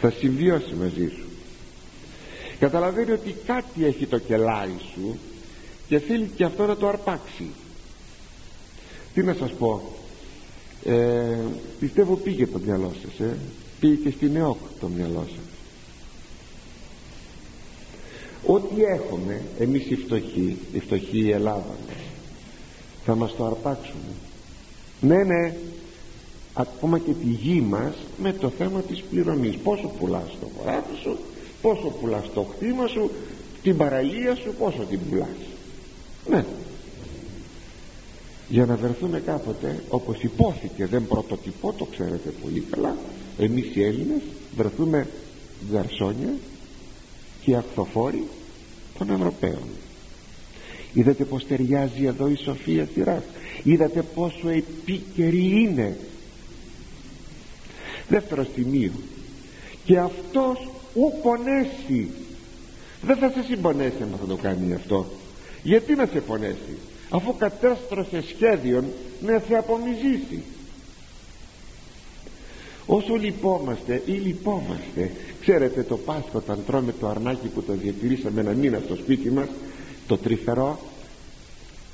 Θα συμβιώσει μαζί σου καταλαβαίνει ότι κάτι έχει το κελάρι σου και θέλει και αυτό να το αρπάξει. Τι να σας πω ε, πιστεύω πήγε το μυαλό σας ε; πήγε και στην ΕΟΚ το μυαλό σας. Ό,τι έχουμε εμείς οι φτωχοί η φτωχή Ελλάδα θα μας το αρπάξουμε ναι ναι. Ακόμα και τη γη μας με το θέμα της πληρωμής. Πόσο πουλάς το χωράφι σου; Πόσο πουλάς το χτήμα σου την παραλία σου πόσο την πουλάς. Ναι. Για να βρεθούμε κάποτε όπως υπόθηκε δεν πρωτοτυπώ το ξέρετε πολύ καλά εμείς οι Έλληνες βρεθούμε γαρσόνια και ακτοφόροι των Ευρωπαίων. Είδατε πως ταιριάζει εδώ η Σοφία Σειράς είδατε πόσο επίκαιρη είναι. Δεύτερο σημείο. Και αυτός ου πονέσει. Δεν θα σε συμπονέσει αν θα το κάνει αυτό. Γιατί να σε πονέσει αφού κατέστρωσε σχέδιον να σε απομυζήσει. Όσο λυπόμαστε ή λυπόμαστε ξέρετε το Πάσχο όταν τρώμε το αρνάκι που το διατηρήσαμε ένα μήνα στο σπίτι μας το τρυφερό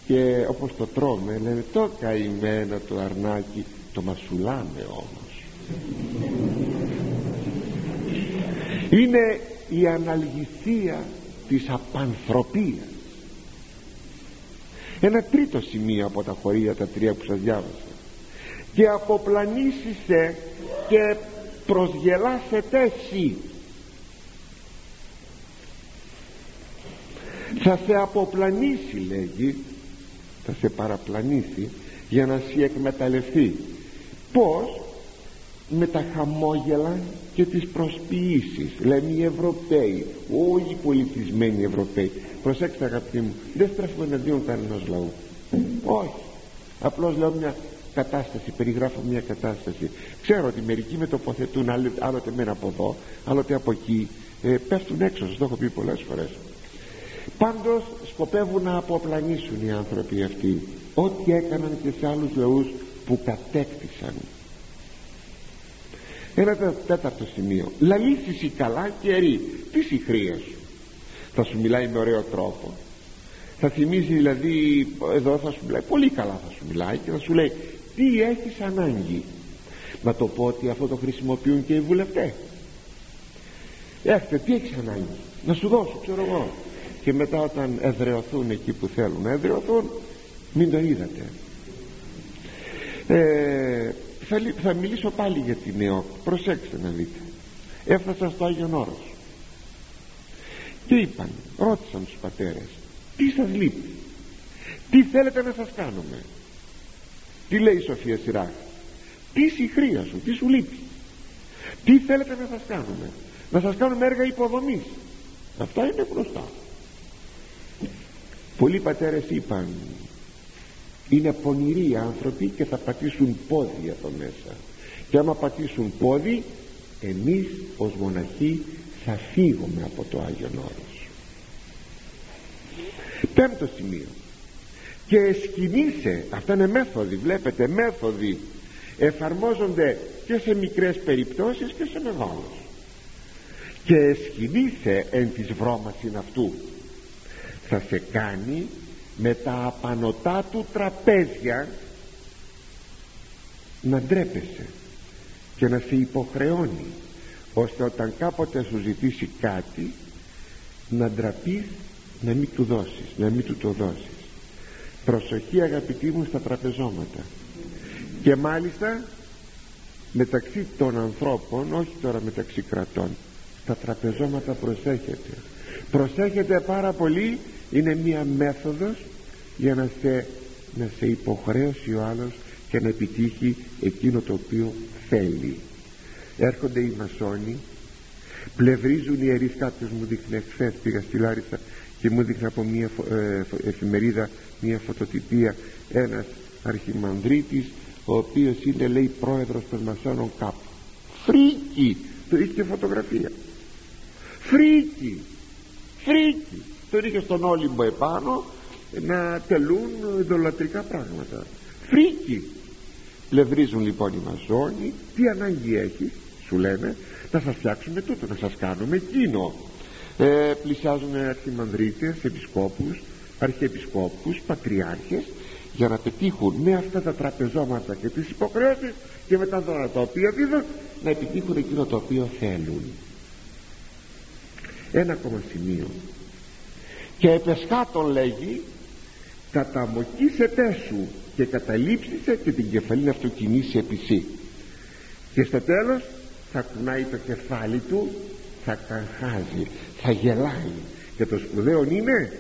και όπως το τρώμε λένε το καημένο το αρνάκι το μασουλάμε όμως είναι η αναλγησία της απανθρωπίας. Ένα τρίτο σημείο από τα χωρία τα τρία που σας διάβασα. Και αποπλανήσισε και προσγελάσετε εσύ θα σε αποπλανήσει λέγει θα σε παραπλανήσει για να σε εκμεταλλευτεί. Πως με τα χαμόγελα και τις προσποιήσεις. Λένε οι Ευρωπαίοι όλοι οι πολιτισμένοι Ευρωπαίοι. Προσέξτε αγαπητοί μου δεν στρέφουμε εναντίον κανένας λαού. Όχι. Απλώς λέω μια κατάσταση περιγράφω μια κατάσταση. Ξέρω ότι μερικοί με τοποθετούν άλλοτε μένα από εδώ άλλοτε από εκεί. Ε, πέφτουν έξω σας το έχω πει πολλές φορές. Πάντως σκοπεύουν να αποπλανήσουν οι άνθρωποι αυτοί ό,τι έκαναν και σε άλλους λαούς που κατέκτησαν ένα τέταρτο σημείο. Λαλήσεις καλά και ερή. Τι συχρία σου; Θα σου μιλάει με ωραίο τρόπο. Θα θυμίζει δηλαδή εδώ θα σου μιλάει. Πολύ καλά θα σου μιλάει και θα σου λέει τι έχεις ανάγκη; Να το πω ότι αυτό το χρησιμοποιούν και οι βουλευτές. Έχετε τι έχεις ανάγκη; Να σου δώσω ξέρω εγώ και μετά όταν εδρεωθούν εκεί που θέλουν να εδρεωθούν μην το είδατε. Ε, θα, θα μιλήσω πάλι για την νεό προσέξτε να δείτε. Έφτασα στο Άγιον Όρος. Και είπαν ρώτησαν τους πατέρες τι σας λείπει; Τι θέλετε να σας κάνουμε; Τι λέει η Σοφία Σειρά τι συγχρία σου, τι σου λείπει; Τι θέλετε να σας κάνουμε; Να σας κάνουμε έργα υποδομής; Αυτά είναι γνωστά. Πολλοί πατέρες είπαν είναι πονηροί άνθρωποι και θα πατήσουν πόδι εδώ μέσα. Και άμα πατήσουν πόδι εμείς ως μοναχοί θα φύγουμε από το Άγιον Όρος. Πέμπτο σημείο. Και εσκινήσε αυτά είναι μέθοδοι βλέπετε μέθοδοι. Εφαρμόζονται και σε μικρές περιπτώσεις και σε μεγάλους. Και εσκινήσε εν της βρώμασιν αυτού. Θα σε κάνει με τα απανοτά του τραπέζια να ντρέπεσαι και να σε υποχρεώνει ώστε όταν κάποτε σου ζητήσει κάτι να ντραπείς να μην του δώσεις να μην του το δώσεις. Προσοχή αγαπητοί μου στα τραπεζώματα. Και μάλιστα μεταξύ των ανθρώπων όχι τώρα μεταξύ κρατών τα τραπεζώματα προσέχετε προσέχετε πάρα πολύ είναι μία μέθοδος για να σε, να σε υποχρέωσει ο άλλος και να επιτύχει εκείνο το οποίο θέλει. Έρχονται οι μασόνοι πλευρίζουν οι ιερείς κάποιος μου δείχνει εχθές πήγα στη Λάρισα και μου δείχνει από μια ε, εφημερίδα μια φωτοτυπία ένας αρχιμανδρίτης ο οποίος είναι λέει πρόεδρος των μασόνων κάπου. Φρίκι! Το είχε φωτογραφία. Φρίκι! Φρίκι! Τον είχες στον Όλυμπο επάνω να τελούν ειδωλατρικά πράγματα. Φρίκι. Πλευρίζουν λοιπόν οι μασόνοι τι ανάγκη έχει σου λένε να σας φτιάξουμε τούτο να σας κάνουμε εκείνο. Ε, πλησιάζουν αρχιμανδρίτες επισκόπους αρχιεπισκόπους πατριάρχες για να πετύχουν με αυτά τα τραπεζώματα και τις υποχρεώσεις και με τα δώρα τα οποία δίδουν να επιτύχουν εκείνο το οποίο θέλουν. Ένα ακόμα σημείο. Και επεσχάτων λέγει καταμοκίσετε σου και καταλήψισε και την κεφαλή να αυτοκινήσει επισή και στο τέλος θα κουνάει το κεφάλι του θα καχάζει θα γελάει. Και το σπουδαίο είναι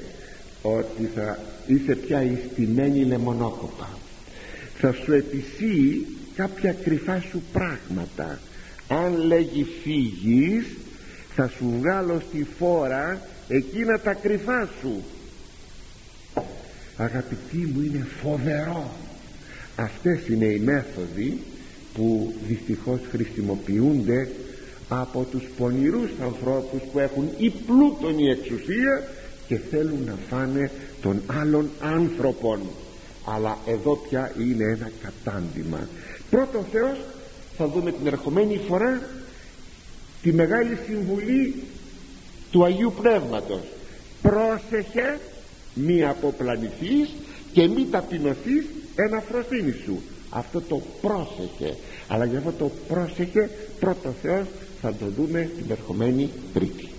ότι θα είσαι πια ιστημένη λεμονόκοπα. Θα σου επισύει κάποια κρυφά σου πράγματα. Αν λέγει φύγεις θα σου βγάλω στη φόρα εκείνα τα κρυφά σου αγαπητοί μου είναι φοβερό. Αυτές είναι οι μέθοδοι που δυστυχώς χρησιμοποιούνται από τους πονηρούς ανθρώπους που έχουν ή πλούτον η εξουσία και θέλουν να φάνε των άλλων άνθρωπων αλλά εδώ πια είναι ένα κατάντημα. Πρώτο Θεός θα δούμε την ερχομένη φορά τη μεγάλη συμβουλή του Αγίου Πνεύματος. Πρόσεχε μη αποπλανηθείς και μη ταπεινωθείς εν αφροσύνη σου. Αυτό το πρόσεχε. Αλλά για αυτό το πρόσεχε πρώτος Θεός θα το δούμε την ερχομένη Τρίτη